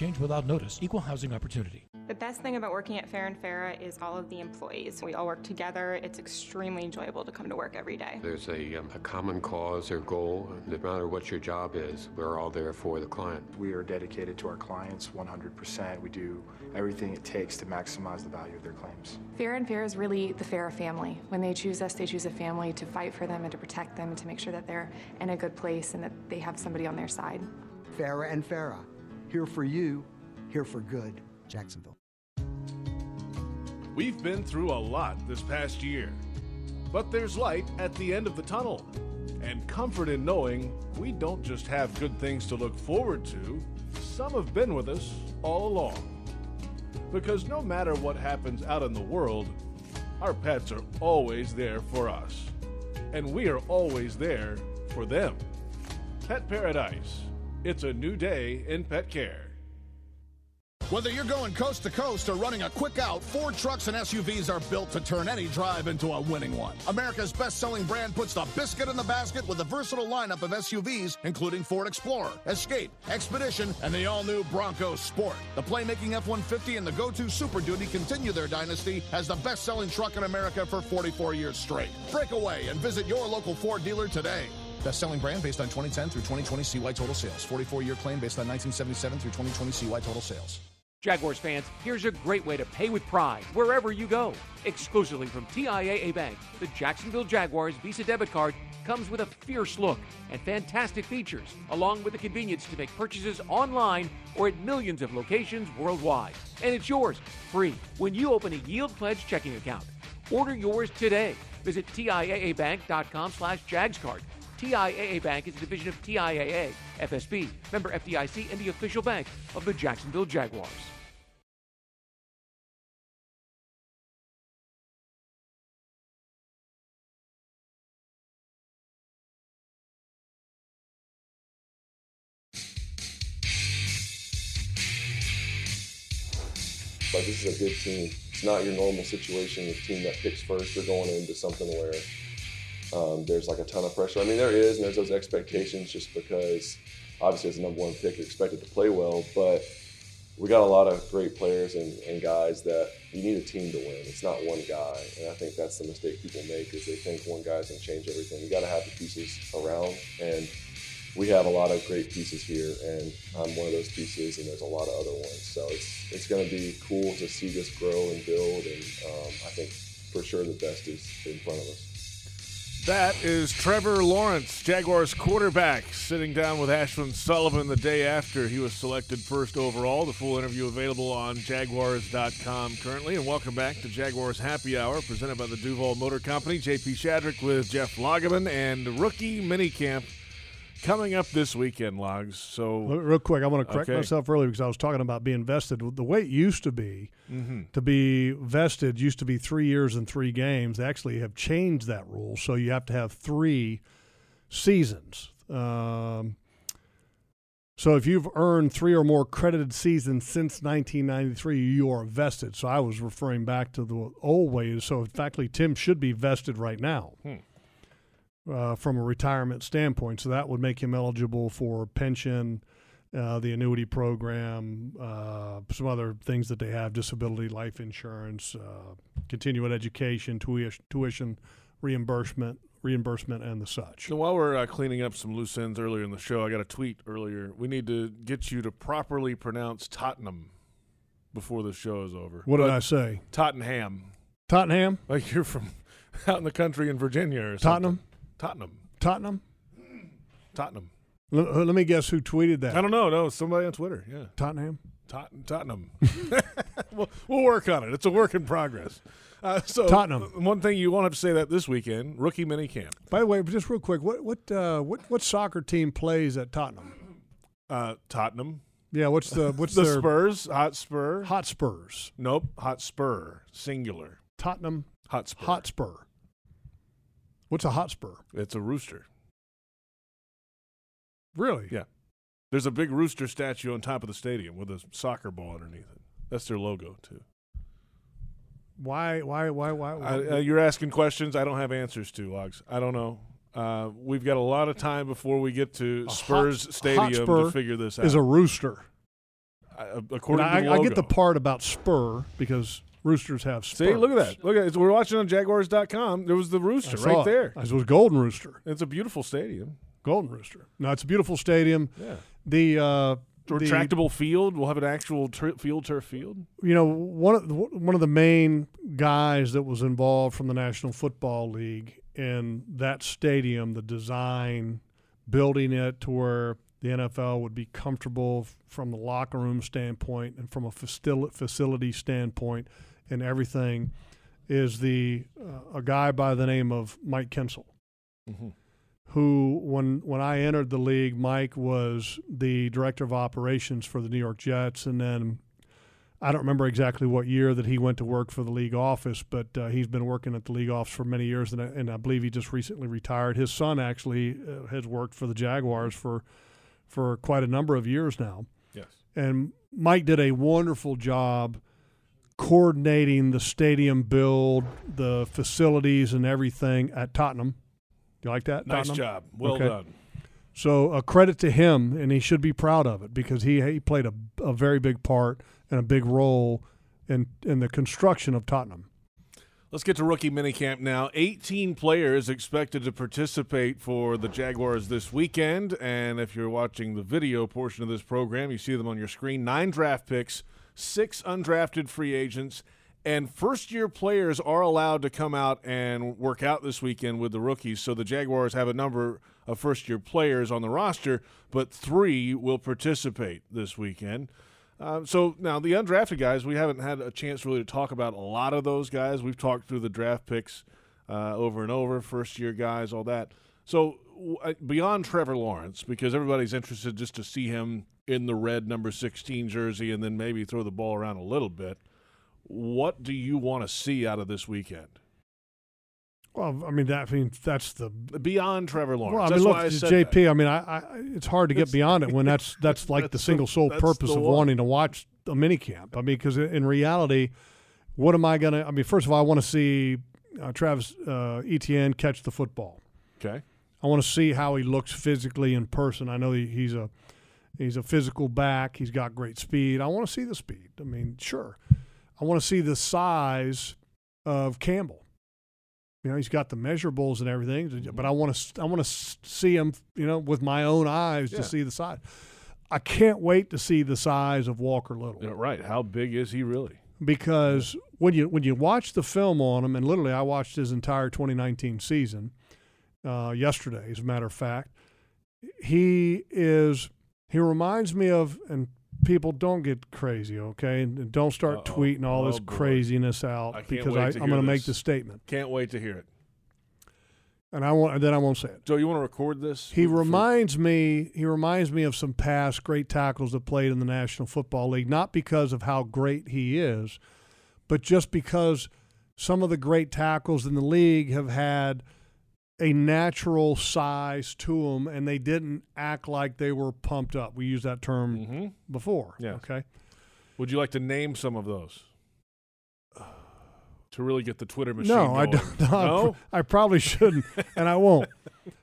change without notice. Equal housing opportunity. The best thing about working at Farah and Farah is all of the employees. We all work together. It's extremely enjoyable to come to work every day. There's a, um, a common cause or goal. No matter what your job is, we're all there for the client. We are dedicated to our clients 100%. We do everything it takes to maximize the value of their claims. Farah and Farah is really the Farah family. When they choose us, they choose a family to fight for them and to protect them and to make sure that they're in a good place and that they have somebody on their side. Farah and Farah. Here for you, here for good. Jacksonville. We've been through a lot this past year, but there's light at the end of the tunnel and comfort in knowing we don't just have good things to look forward to, some have been with us all along. Because no matter what happens out in the world, our pets are always there for us, and we are always there for them. Pet Paradise. It's a new day in pet care. Whether you're going coast to coast or running a quick out, Ford trucks and SUVs are built to turn any drive into a winning one. America's best selling brand puts the biscuit in the basket with a versatile lineup of SUVs, including Ford Explorer, Escape, Expedition, and the all new Bronco Sport. The playmaking F 150 and the go to Super Duty continue their dynasty as the best selling truck in America for 44 years straight. Break away and visit your local Ford dealer today. Best selling brand based on 2010 through 2020 CY total sales. 44 year claim based on 1977 through 2020 CY total sales. Jaguars fans, here's a great way to pay with pride wherever you go. Exclusively from TIAA Bank, the Jacksonville Jaguars Visa debit card comes with a fierce look and fantastic features, along with the convenience to make purchases online or at millions of locations worldwide. And it's yours, free, when you open a Yield Pledge checking account. Order yours today. Visit TIAABank.com slash JagsCard. TIAA Bank is a division of TIAA, FSB, member FDIC, and the official bank of the Jacksonville Jaguars. But this is a good team. It's not your normal situation. The team that picks first, you're going into something where um, there's like a ton of pressure. I mean, there is, and there's those expectations just because obviously as a number one pick, you're expected to play well. But we got a lot of great players and, and guys that you need a team to win. It's not one guy, and I think that's the mistake people make is they think one guy's going to change everything. You got to have the pieces around, and we have a lot of great pieces here, and I'm one of those pieces, and there's a lot of other ones. So it's it's going to be cool to see this grow and build, and um, I think for sure the best is in front of us. That is Trevor Lawrence, Jaguars quarterback, sitting down with Ashlyn Sullivan the day after he was selected first overall. The full interview available on Jaguars.com currently. And welcome back to Jaguars Happy Hour, presented by the Duval Motor Company. JP Shadrick with Jeff Lageman and rookie minicamp coming up this weekend, Logs. So, real quick, I want to correct Okay. myself earlier because I was talking about being vested. The way it used to be, Mhm. to be vested used to be three years and three games. They actually have changed that rule, so you have to have three seasons. Um, so if you've earned three or more credited seasons since 1993, you are vested. So I was referring back to the old ways. So in factly, Tim should be vested right now Hmm. Uh, from a retirement standpoint. So that would make him eligible for pension, uh, the annuity program, uh, some other things that they have, disability, life insurance, uh, continuing education, tuition, tuition reimbursement, reimbursement, and the such. So while we're uh, cleaning up some loose ends earlier in the show, I got a tweet earlier. We need to get you to properly pronounce Tottenham before the show is over. What did I say? Tottenham. Tottenham? Like you're from out in the country in Virginia or something. Tottenham. Tottenham? Tottenham. L- let me guess who tweeted that. I don't know. No, somebody on Twitter. Yeah. Tottenham? Tot- Tottenham. we'll, we'll work on it. It's a work in progress. Uh, so Tottenham. One thing you won't have to say that this weekend. Rookie mini camp. By the way, just real quick, what what uh, what what soccer team plays at Tottenham? Uh, Tottenham. Yeah, what's the what's the their Spurs? Hot Spur. Hot Spurs. Nope. Hot Spur. Singular. Tottenham Hotspur. Hotspur. What's a Hotspur? It's a rooster. Really? Yeah. There's a big rooster statue on top of the stadium with a soccer ball underneath it. That's their logo too. Why why why why? why? I, uh, you're asking questions I don't have answers to, Logs. I don't know. Uh, we've got a lot of time before we get to A Spurs hot- Stadium Hotspur to figure this out. Is a rooster. Uh, according I, to the I get the part about spur because roosters have spurs. See, look at that. Look at it. We're watching on Jaguars.com. There was the I rooster saw right there. It was Golden Rooster. It's a beautiful stadium. Golden Rooster. No, it's a beautiful stadium. Yeah. The uh, the- Retractable field. We'll have an actual tur field, turf field. you know one of the, one of the main guys that was involved from the National Football League in that stadium, the design, building it to where the NFL would be comfortable from the locker room standpoint and from a facil- facility standpoint and everything, is the uh, a guy by the name of Mike Kensil Mhm. who when when I entered the league, Mike was the director of operations for the New York Jets, and then I don't remember exactly what year that he went to work for the league office, but uh, he's been working at the league office for many years, and I, and I believe he just recently retired. His son actually uh, has worked for the Jaguars for for quite a number of years now. Yes. And Mike did a wonderful job coordinating the stadium build, the facilities, and everything at Tottenham. You like that? Nice Tottenham? job. Well Okay. done. So a credit to him, and he should be proud of it because he he played a, a very big part and a big role in in the construction of Tottenham. Let's get to rookie minicamp now. 18 players expected to participate for the Jaguars this weekend. And if you're watching the video portion of this program, you see them on your screen. Nine draft picks, six undrafted free agents, and first year players are allowed to come out and work out this weekend with the rookies. So the Jaguars have a number of first year players on the roster, but three will participate this weekend. Um, so now the undrafted guys, we haven't had a chance really to talk about a lot of those guys. We've talked through the draft picks uh, over and over, first year guys, all that. So uh, beyond Trevor Lawrence, because everybody's interested just to see him in the red number 16 jersey and then maybe throw the ball around a little bit. What do you want to see out of this weekend? Well, I mean that I mean that's the beyond Trevor Lawrence. Well, I That's mean, look, why I said JP. that. I mean, I, I it's hard to get That's- beyond it when that's that's like That's the the- single sole purpose of one. wanting to watch a minicamp. I mean, because in reality, what am I gonna? I mean, first of all, I want to see uh, Travis uh, Etienne catch the football. Okay. I want to see how he looks physically in person. I know he, he's a he's a physical back. He's got great speed. I want to see the speed. I mean, sure. I want to see the size of Campbell. You know, he's got the measurables and everything, but mm-hmm. I want to I want to see him, you know, with my own eyes Yeah. to see the size. I can't wait to see the size of Walker Little Yeah, right. How big is he really? because when you when you watch the film on him, and literally I watched his entire 2019 season, uh, yesterday, as a matter of fact. He is. He reminds me of, and people don't get crazy, okay, and don't start Uh-oh. tweeting all Oh, this boy. craziness out I because I, I'm going to make the statement, Can't wait to hear it. and I won't. Then I won't say it. Joe, you want to record this? He For- reminds me. He reminds me of some past great tackles that played in the National Football League, not because of how great he is, but just because some of the great tackles in the league have had a natural size to them, and they didn't act like they were pumped up. We used that term Mhm. before. Yes. Okay. Would you like to name some of those? To really get the Twitter machine No, I don't. No, I No? I probably shouldn't, and I won't.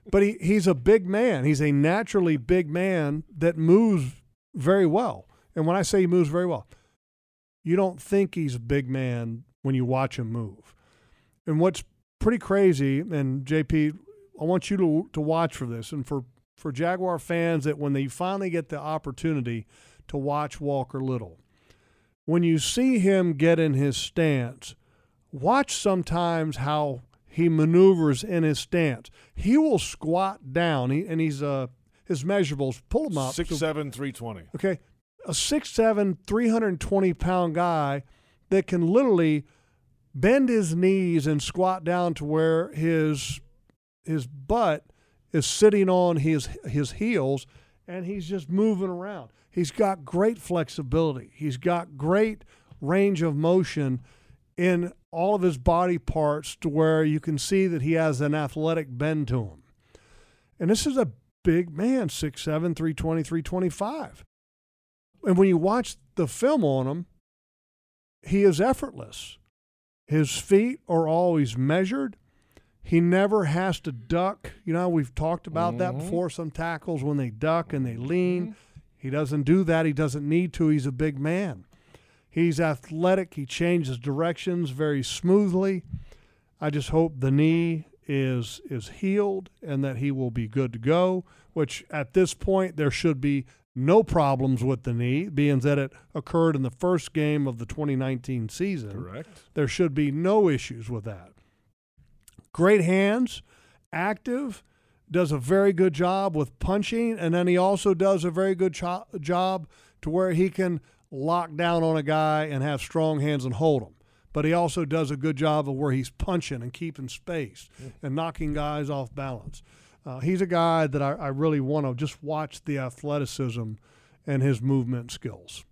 But he, he's a big man. He's a naturally big man that moves very well. And when I say he moves very well, you don't think he's a big man when you watch him move. And what's pretty crazy, and JP, I want you to to watch for this, and for for Jaguar fans that when they finally get the opportunity to watch Walker Little, when you see him get in his stance, watch sometimes how he maneuvers in his stance. He will squat down, he, and he's uh his measurables. Pull him up. Six So- seven three twenty. Okay, a 6'7", 320 pound guy that can literally bend his knees and squat down to where his his butt is sitting on his his heels and he's just moving around. He's got great flexibility. He's got great range of motion in all of his body parts to where you can see that he has an athletic bend to him. And this is a big man, 6'7", 320, 325. And when you watch the film on him, he is effortless. His feet are always measured. He never has to duck. You know, we've talked about that Mhm. before. Some tackles, when they duck and they lean, he doesn't do that. He doesn't need to. He's a big man. He's athletic. He changes directions very smoothly. I just hope the knee is is healed and that he will be good to go. Which at this point there should be no problems with the knee, being that it occurred in the first game of the 2019 season. Correct. There should be no issues with that. Great hands, active, does a very good job with punching, and then he also does a very good cho- job to where he can lock down on a guy and have strong hands and hold him. But he also does a good job of where he's punching and keeping space hmm. and knocking guys off balance. Uh, he's a guy that I, I really want to just watch the athleticism and his movement skills.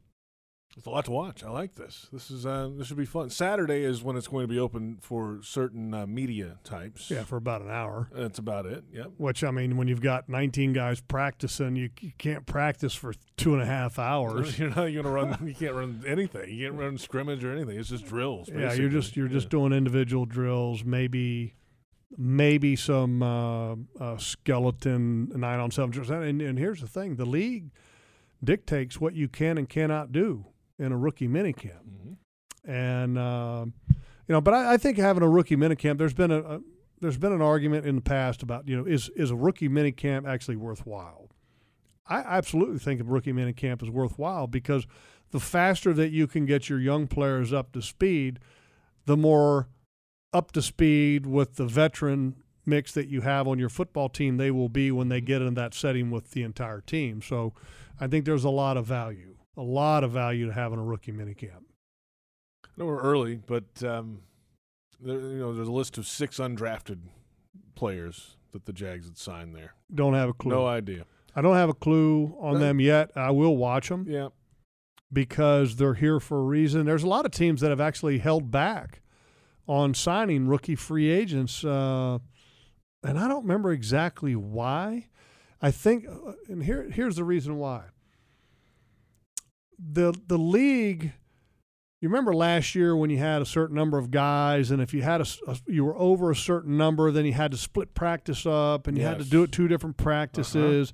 It's a lot to watch. I like this. This is uh, this should be fun. Saturday is when it's going to be open for certain uh, media types. Yeah, for about an hour. That's about it. Yep. Which I mean, when you've got 19 guys practicing, you, you can't practice for two and a half hours. You're not going to run. You can't run anything. You can't run scrimmage or anything. It's just drills. yeah, you're just you're just doing individual drills, maybe maybe some uh, uh, skeleton nine on seven. And, and here's the thing: the league dictates what you can and cannot do in a rookie minicamp. And uh, you know, but I, I think having a rookie minicamp, there's been a, a there's been an argument in the past about you know is is a rookie minicamp actually worthwhile? I absolutely think a rookie minicamp is worthwhile because the faster that you can get your young players up to speed, the more up to speed with the veteran mix that you have on your football team they will be when they get in that setting with the entire team. So I think there's a lot of value, a lot of value to having a rookie minicamp. I know we're early, but um, there, you know, there's a list of six undrafted players that the Jags had signed there. Don't have a clue. No idea. I don't have a clue on Uh, them yet. I will watch them. Yeah. Because they're here for a reason. There's a lot of teams that have actually held back on signing rookie free agents, uh, and I don't remember exactly why. I think, uh, and here here's the reason why. The the league. You remember last year when you had a certain number of guys, and if you had a, a- you were over a certain number, then you had to split practice up, and you had to do it two different practices.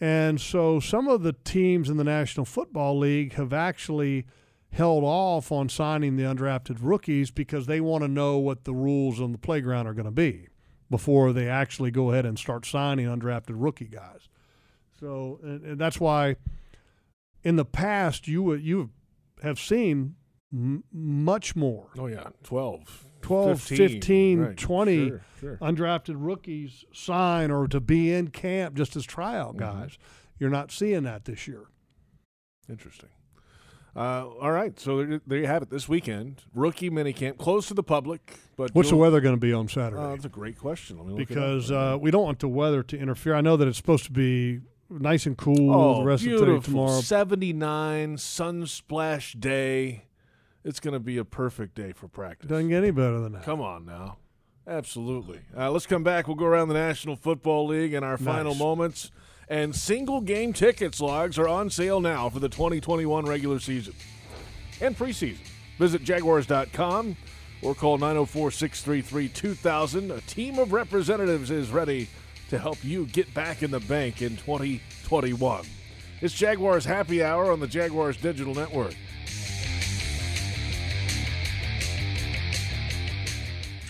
And so some of the teams in the National Football League have actually held off on signing the undrafted rookies because they want to know what the rules on the playground are going to be before they actually go ahead and start signing undrafted rookie guys. So and, and that's why in the past you you have seen m- much more Oh yeah, twelve 12, 15, 15, right. 20 Sure, sure. undrafted rookies sign or to be in camp just as tryout Mm-hmm. guys. You're not seeing that this year. Interesting. Uh, all right, so there, there you have it. This weekend, rookie minicamp, closed to the public. But What's the weather going to be on Saturday? Uh, that's a great question. Let me look it up. because uh, we don't want the weather to interfere. I know that it's supposed to be nice and cool oh, the rest beautiful. of the day tomorrow. 79 sunsplash day. It's going to be a perfect day for practice. Doesn't get any better than that. Come on now. Absolutely. Uh, let's come back. We'll go around the National Football League in our final moments. And single game tickets logs are on sale now for the 2021 regular season and preseason. Visit jaguars.com or call 904 633 2000. A team of representatives is ready to help you get back in the bank in 2021. It's Jaguars Happy Hour on the Jaguars Digital Network.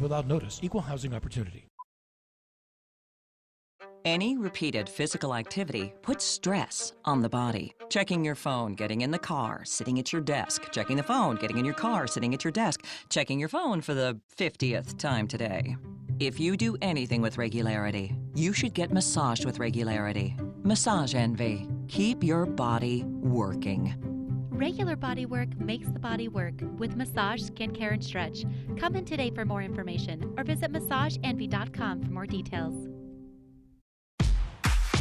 without notice. Equal housing opportunity. Any repeated physical activity puts stress on the body. Checking your phone, getting in the car, sitting at your desk, checking the phone, getting in your car, sitting at your desk, checking your phone for the 50th time today. If you do anything with regularity, you should get massaged with regularity. Massage Envy. Keep your body working. Regular body work makes the body work with massage, skincare, and stretch. Come in today for more information or visit massageenvy.com for more details.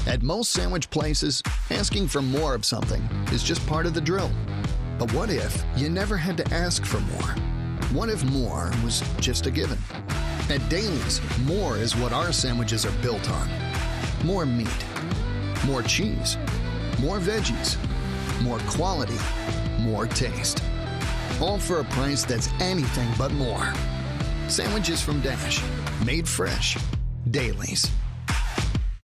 At most sandwich places, asking for more of something is just part of the drill. But what if you never had to ask for more? What if more was just a given? At Daily's, more is what our sandwiches are built on more meat, more cheese, more veggies, more quality, more taste. All for a price that's anything but more. Sandwiches from Dash, made fresh. dailies.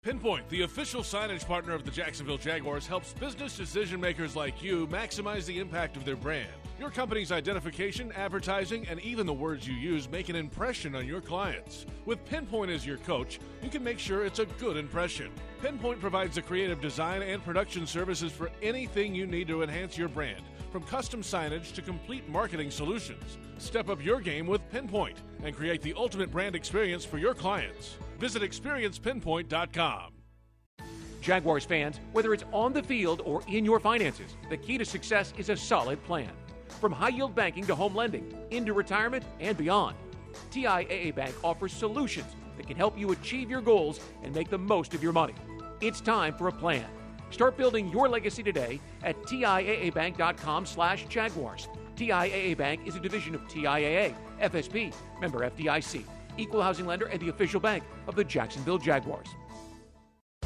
Pinpoint, the official signage partner of the Jacksonville Jaguars, helps business decision makers like you maximize the impact of their brand. Your company's identification, advertising, and even the words you use make an impression on your clients. With Pinpoint as your coach, you can make sure it's a good impression. Pinpoint provides the creative design and production services for anything you need to enhance your brand, from custom signage to complete marketing solutions. Step up your game with Pinpoint and create the ultimate brand experience for your clients. Visit experiencepinpoint.com. Jaguars fans, whether it's on the field or in your finances, the key to success is a solid plan. From high yield banking to home lending, into retirement, and beyond, TIAA Bank offers solutions that can help you achieve your goals and make the most of your money. It's time for a plan. Start building your legacy today at TIAABank.com slash Jaguars. TIAA Bank is a division of TIAA, FSB, member FDIC, equal housing lender, and the official bank of the Jacksonville Jaguars.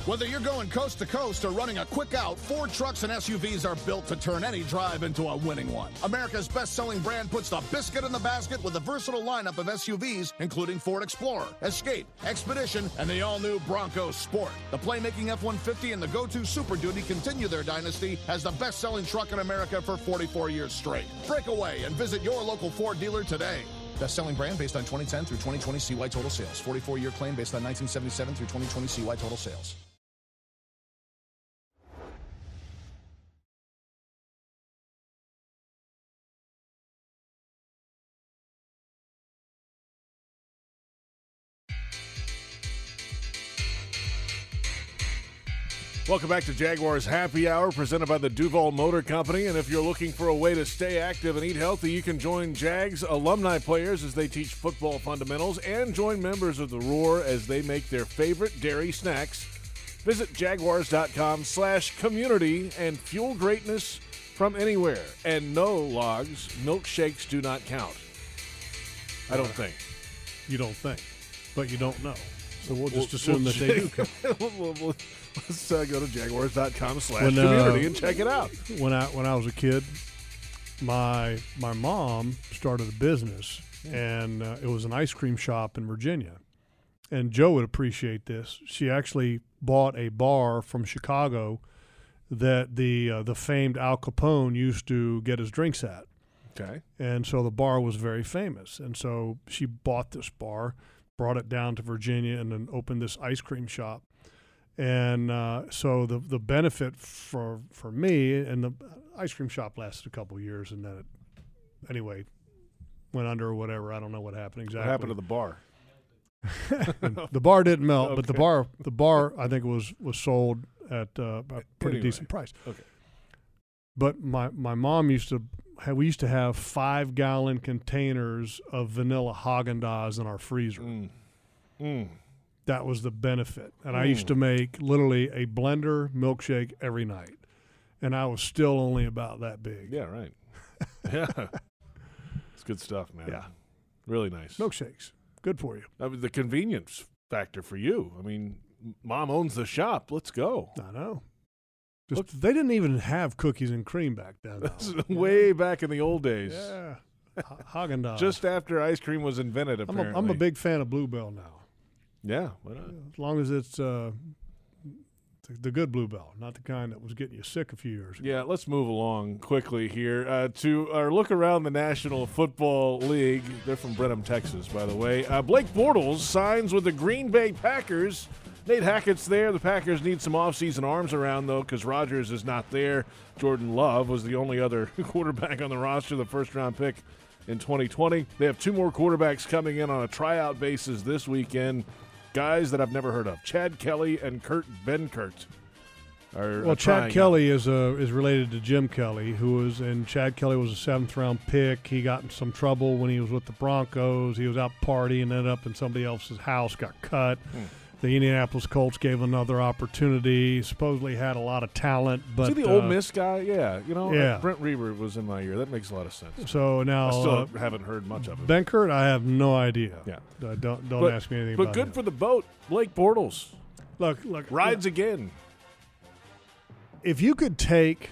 Whether you're going coast to coast or running a quick out, Ford trucks and SUVs are built to turn any drive into a winning one. America's best-selling brand puts the biscuit in the basket with a versatile lineup of SUVs, including Ford Explorer, Escape, Expedition, and the all-new Bronco Sport. The playmaking F-150 and the go-to Super Duty continue their dynasty as the best-selling truck in America for 44 years straight. Break away and visit your local Ford dealer today. Best-selling brand based on 2010 through 2020 CY total sales. 44-year claim based on 1977 through 2020 CY total sales. Welcome back to Jaguars Happy Hour presented by the Duval Motor Company. And if you're looking for a way to stay active and eat healthy, you can join Jags alumni players as they teach football fundamentals and join members of the Roar as they make their favorite dairy snacks. Visit jaguars.com slash community and fuel greatness from anywhere. And no logs, milkshakes do not count. I don't uh, think. You don't think, but you don't know. So we'll just assume we'll that they do. check- we'll- we'll- Let's uh, go to jaguars.com slash When, uh, community and check it out. When I when I was a kid, my my mom started a business and uh, it was an ice cream shop in Virginia. And Joe would appreciate this. She actually bought a bar from Chicago that the uh, the famed Al Capone used to get his drinks at. Okay. And so the bar was very famous. And so she bought this bar, brought it down to Virginia, and then opened this ice cream shop. And uh, so the the benefit for for me and the ice cream shop lasted a couple years, and then it anyway went under or whatever. I don't know what happened exactly. What happened to the bar? the bar didn't melt, but the bar the bar I think was was sold at uh, a pretty Anyway. decent price. Okay. But my my mom used to we used to have five gallon containers of vanilla Haagen Dazs in our freezer. Mm. That was the benefit, and I used Mm. to make literally a blender milkshake every night, and I was still only about that big. Yeah, right. yeah. It's good stuff, man. Yeah. Really nice. Milkshakes, good for you. I mean, the convenience factor for you. I mean, mom owns the shop. Let's go. I know. Just, they didn't even have cookies and cream back then. way back in the old days. Yeah. Haagen Dazs. Just after ice cream was invented, I'm apparently. a, I'm a big fan of Bluebell now. Yeah, why not? As long as it's uh, the, the good Bluebell, not the kind that was getting you sick a few years ago. Yeah, let's move along quickly here uh, to our look around the National Football League. They're from Brenham, Texas, by the way. Uh, Blake Bortles signs with the Green Bay Packers. Nate Hackett's there. The Packers need some offseason arms around, though, because Rodgers is not there. Jordan Love was the only other quarterback on the roster, the first round pick in 2020. They have two more quarterbacks coming in on a tryout basis this weekend. Guys that I've never heard of Chad Kelly and Kurt Benkert. Are, Well, are Chad out. Kelly is uh, is related to Jim Kelly, who was and Chad Kelly was a seventh round pick. He got in some trouble when he was with the Broncos. He was out partying, ended up in somebody else's house, got cut. Hmm. The Indianapolis Colts gave another opportunity. Supposedly had a lot of talent, but Is he the uh, Miss guy? Yeah, you know, yeah. Brent Reber was in my ear. That makes a lot of sense. So now I still uh, haven't heard much of him. Benkert, I have no idea. Yeah. Uh, don't don't but, ask me anything But good him. for the boat, Blake Bortles. Look, look, rides again. if you could take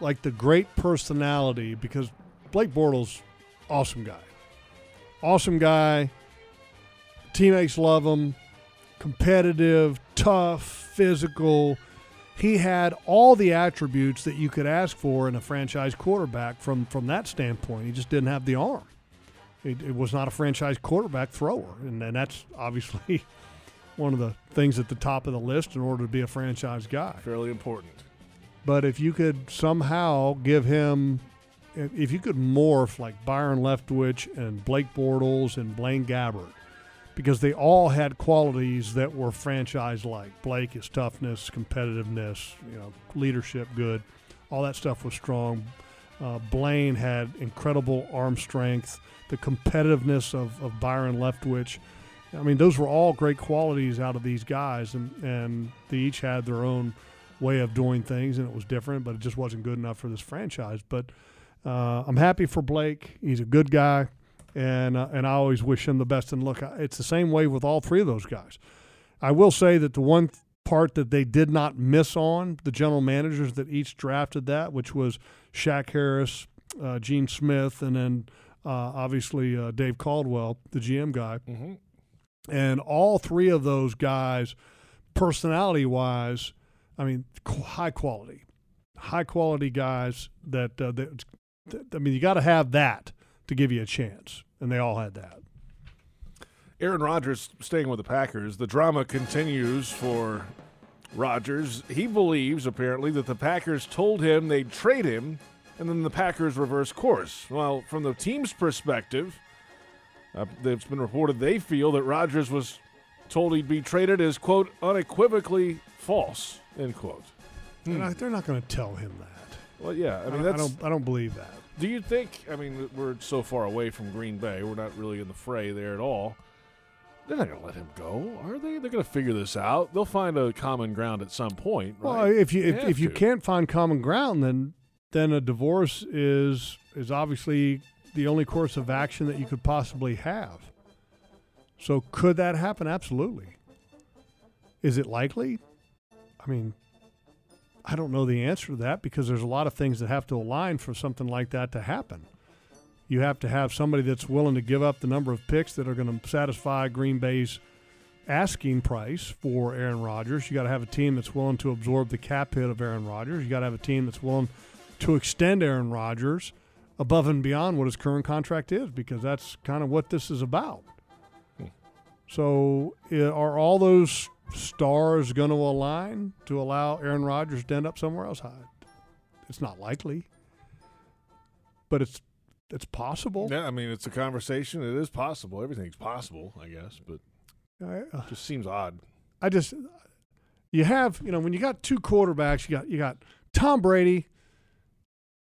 like the great personality because Blake Bortles, awesome guy, awesome guy. Teammates love him. Competitive, tough, physical. He had all the attributes that you could ask for in a franchise quarterback from from that standpoint. He just didn't have the arm. It, it was not a franchise quarterback thrower, and, and that's obviously one of the things at the top of the list in order to be a franchise guy. Fairly important. But if you could somehow give him, if if you could morph like Byron Leftwich and Blake Bortles and Blaine Gabbert, because they all had qualities that were franchise-like. Blake, his toughness, competitiveness, you know, leadership, good, all that stuff was strong. Uh, Blaine had incredible arm strength, the competitiveness of, of Byron Leftwich. I mean, those were all great qualities out of these guys, and, and they each had their own way of doing things, and it was different, but it just wasn't good enough for this franchise. But uh, I'm happy for Blake. He's a good guy, and uh, and I always wish him the best. And look, it's the same way with all three of those guys. I will say that the one th- part that they did not miss on the general managers that each drafted that, which was Shack Harris, uh, Gene Smith, and then uh, obviously uh, Dave Caldwell, the GM guy. Mm-hmm. And all three of those guys, personality wise, I mean, high quality, high quality guys that, uh, that, that I mean, you got to have that to give you a chance. And they all had that. Aaron Rodgers staying with the Packers. The drama continues for Rodgers. He believes, apparently, that the Packers told him they'd trade him, and then the Packers reverse course. Well, from the team's perspective, uh, it's been reported they feel that Rodgers was told he'd be traded as, quote, unequivocally false, end quote. They're not, they're not going to tell him that. Well, yeah, I mean, I, that's. don't, I don't believe that. Do you think? I mean, we're so far away from Green Bay. We're not really in the fray there at all. They're not going to let him go, are they? They're going to figure this out. They'll find a common ground at some point, right? Well, if you if, if you to. can't find common ground, then then a divorce is is obviously the only course of action that you could possibly have. So could that happen? Absolutely. Is it likely? I mean, I don't know the answer to that because there's a lot of things that have to align for something like that to happen. You have to have somebody that's willing to give up the number of picks that are going to satisfy Green Bay's asking price for Aaron Rodgers. You got to have a team that's willing to absorb the cap hit of Aaron Rodgers. You got to have a team that's willing to extend Aaron Rodgers above and beyond what his current contract is because that's kind of what this is about. Hmm. So, eh, are all those stars going to align to allow Aaron Rodgers to end up somewhere else? I- It's not likely, but it's it's possible. Yeah, I mean, it's a conversation. It is possible. Everything's possible, I guess, but I- uh, it just seems odd. I just you have you know when you got two quarterbacks, you got you got Tom Brady,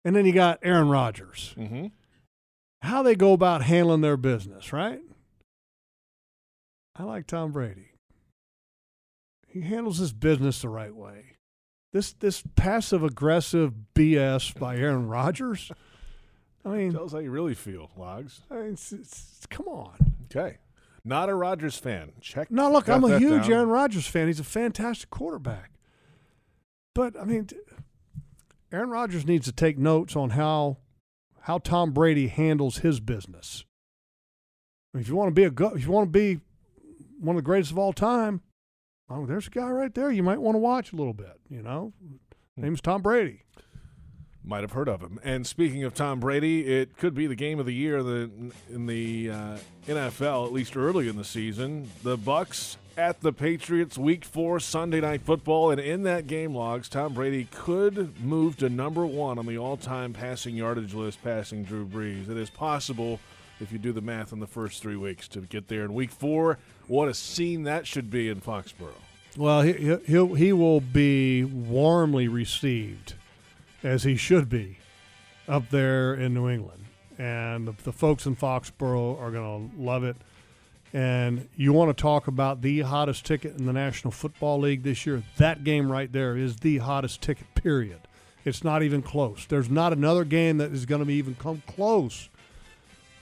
and then you got Aaron Rodgers. Mm-hmm. How they go about handling their business, right? I like Tom Brady. He handles his business the right way. This this passive aggressive BS by Aaron Rodgers. I mean, Tell us how you really feel, Logs. I mean, it's, it's, come on. Okay. Not a Rodgers fan. Check. No, look, I'm a huge down. Aaron Rodgers fan. He's a fantastic quarterback. But I mean, Aaron Rodgers needs to take notes on how how Tom Brady handles his business. I mean, if you want to be a go, if you want to be one of the greatest of all time, oh, there's a guy right there you might want to watch a little bit. You know, name's Tom Brady. Might have heard of him. And speaking of Tom Brady, it could be the game of the year in the, in the uh, NFL, at least early in the season. The Bucs at the Patriots, Week Four Sunday Night Football, and in that game logs, Tom Brady could move to number one on the all-time passing yardage list, passing Drew Brees. It is possible if you do the math in the first three weeks to get there in Week Four. What a scene that should be in Foxborough. Well, he he he'll, he will be warmly received, as he should be, up there in New England, and the, the folks in Foxborough are going to love it. And you want to talk about the hottest ticket in the National Football League this year? That game right there is the hottest ticket. Period. It's not even close. There's not another game that is going to even come close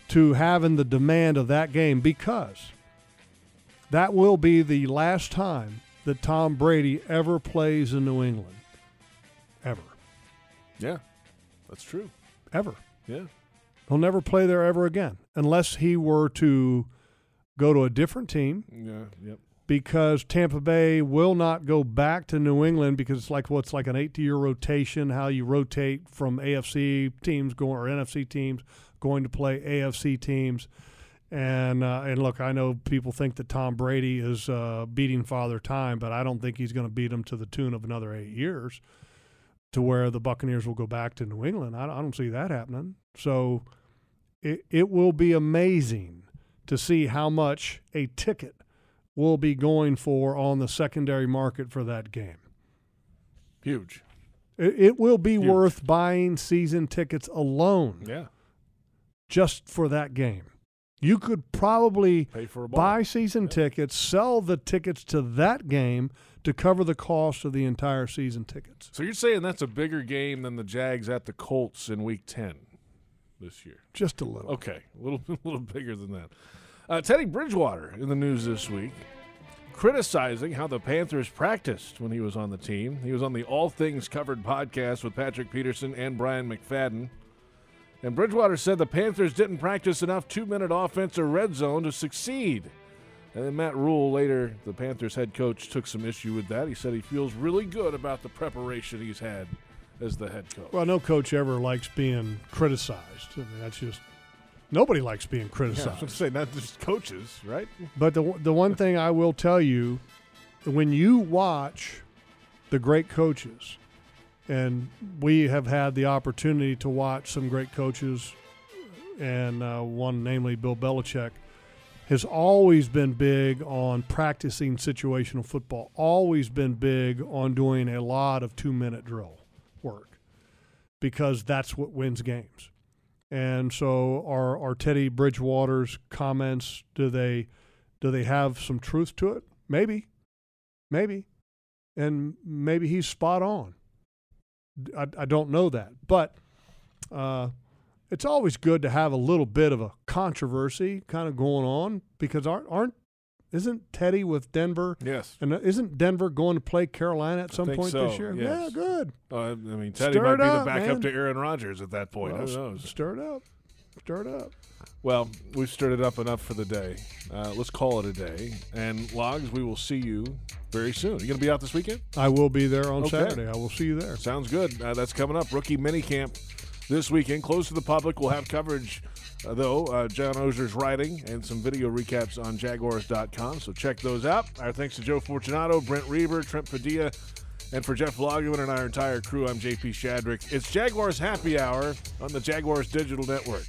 to having the demand of that game because that will be the last time that Tom Brady ever plays in New England. Ever. Yeah, that's true. Ever. Yeah. He'll never play there ever again unless he were to go to a different team Yeah. Yep. because Tampa Bay will not go back to New England because it's like what's like an eight year rotation, how you rotate from AFC teams going or NFC teams going to play AFC teams. And uh, and look, I know people think that Tom Brady is uh, beating Father Time, but I don't think he's going to beat him to the tune of another eight years, to where the Buccaneers will go back to New England. I, I don't see that happening. So it it will be amazing to see how much a ticket will be going for on the secondary market for that game. Huge. It, it will be Huge. worth buying season tickets alone Yeah. just for that game. You could probably Pay for buy season tickets, sell the tickets to that game to cover the cost of the entire season tickets. So you're saying that's a bigger game than the Jags at the Colts in Week Ten this year? Just a little. Okay, a little, a little bigger than that. Uh, Teddy Bridgewater in the news this week, criticizing how the Panthers practiced when he was on the team. He was on the All Things Covered podcast with Patrick Peterson and Bryant McFadden. And Bridgewater said the Panthers didn't practice enough two minute offense or red zone to succeed. And then Matt Rhule, later, the Panthers head coach, took some issue with that. He said he feels really good about the preparation he's had as the head coach. Well, no coach ever likes being criticized. I mean, that's just nobody likes being Yeah, I was criticized. going to say, not just coaches, right? But the the one thing I will tell you, when you watch the great coaches, and we have had the opportunity to watch some great coaches, and uh, one namely Bill Belichick, has always been big on practicing situational football. Always been big on doing a lot of two minute drill work, because that's what wins games. And so, are are Teddy Bridgewater's comments? Do they do they have some truth to it? Maybe, maybe, and maybe he's spot on. I, I don't know that, but uh, it's always good to have a little bit of a controversy kind of going on because aren't aren't isn't Teddy with Denver? Yes. and uh, isn't Denver going to play Carolina at some point so, this year? yes. Yeah, good. Uh, I mean, Teddy Stir might be the up, backup man. to Aaron Rodgers at that point. Well, Who knows? Stir it up. Stir it up. Well, we've stirred it up enough for the day. Uh, let's call it a day. And Logs, we will see you very soon. You going to be out this weekend? I will be there on Okay. Saturday. I will see you there. Sounds good. Uh, that's coming up. Rookie minicamp this weekend. Closed to the public. We'll have coverage, uh, though. Uh, John Oehser's writing and some video recaps on Jaguars.com. So check those out. Our thanks to Joe Fortunato, Brent Reber, Trent Padilla, and for Jeff Lageman and our entire crew, I'm JP Shadrick. It's Jaguars Happy Hour on the Jaguars Digital Network.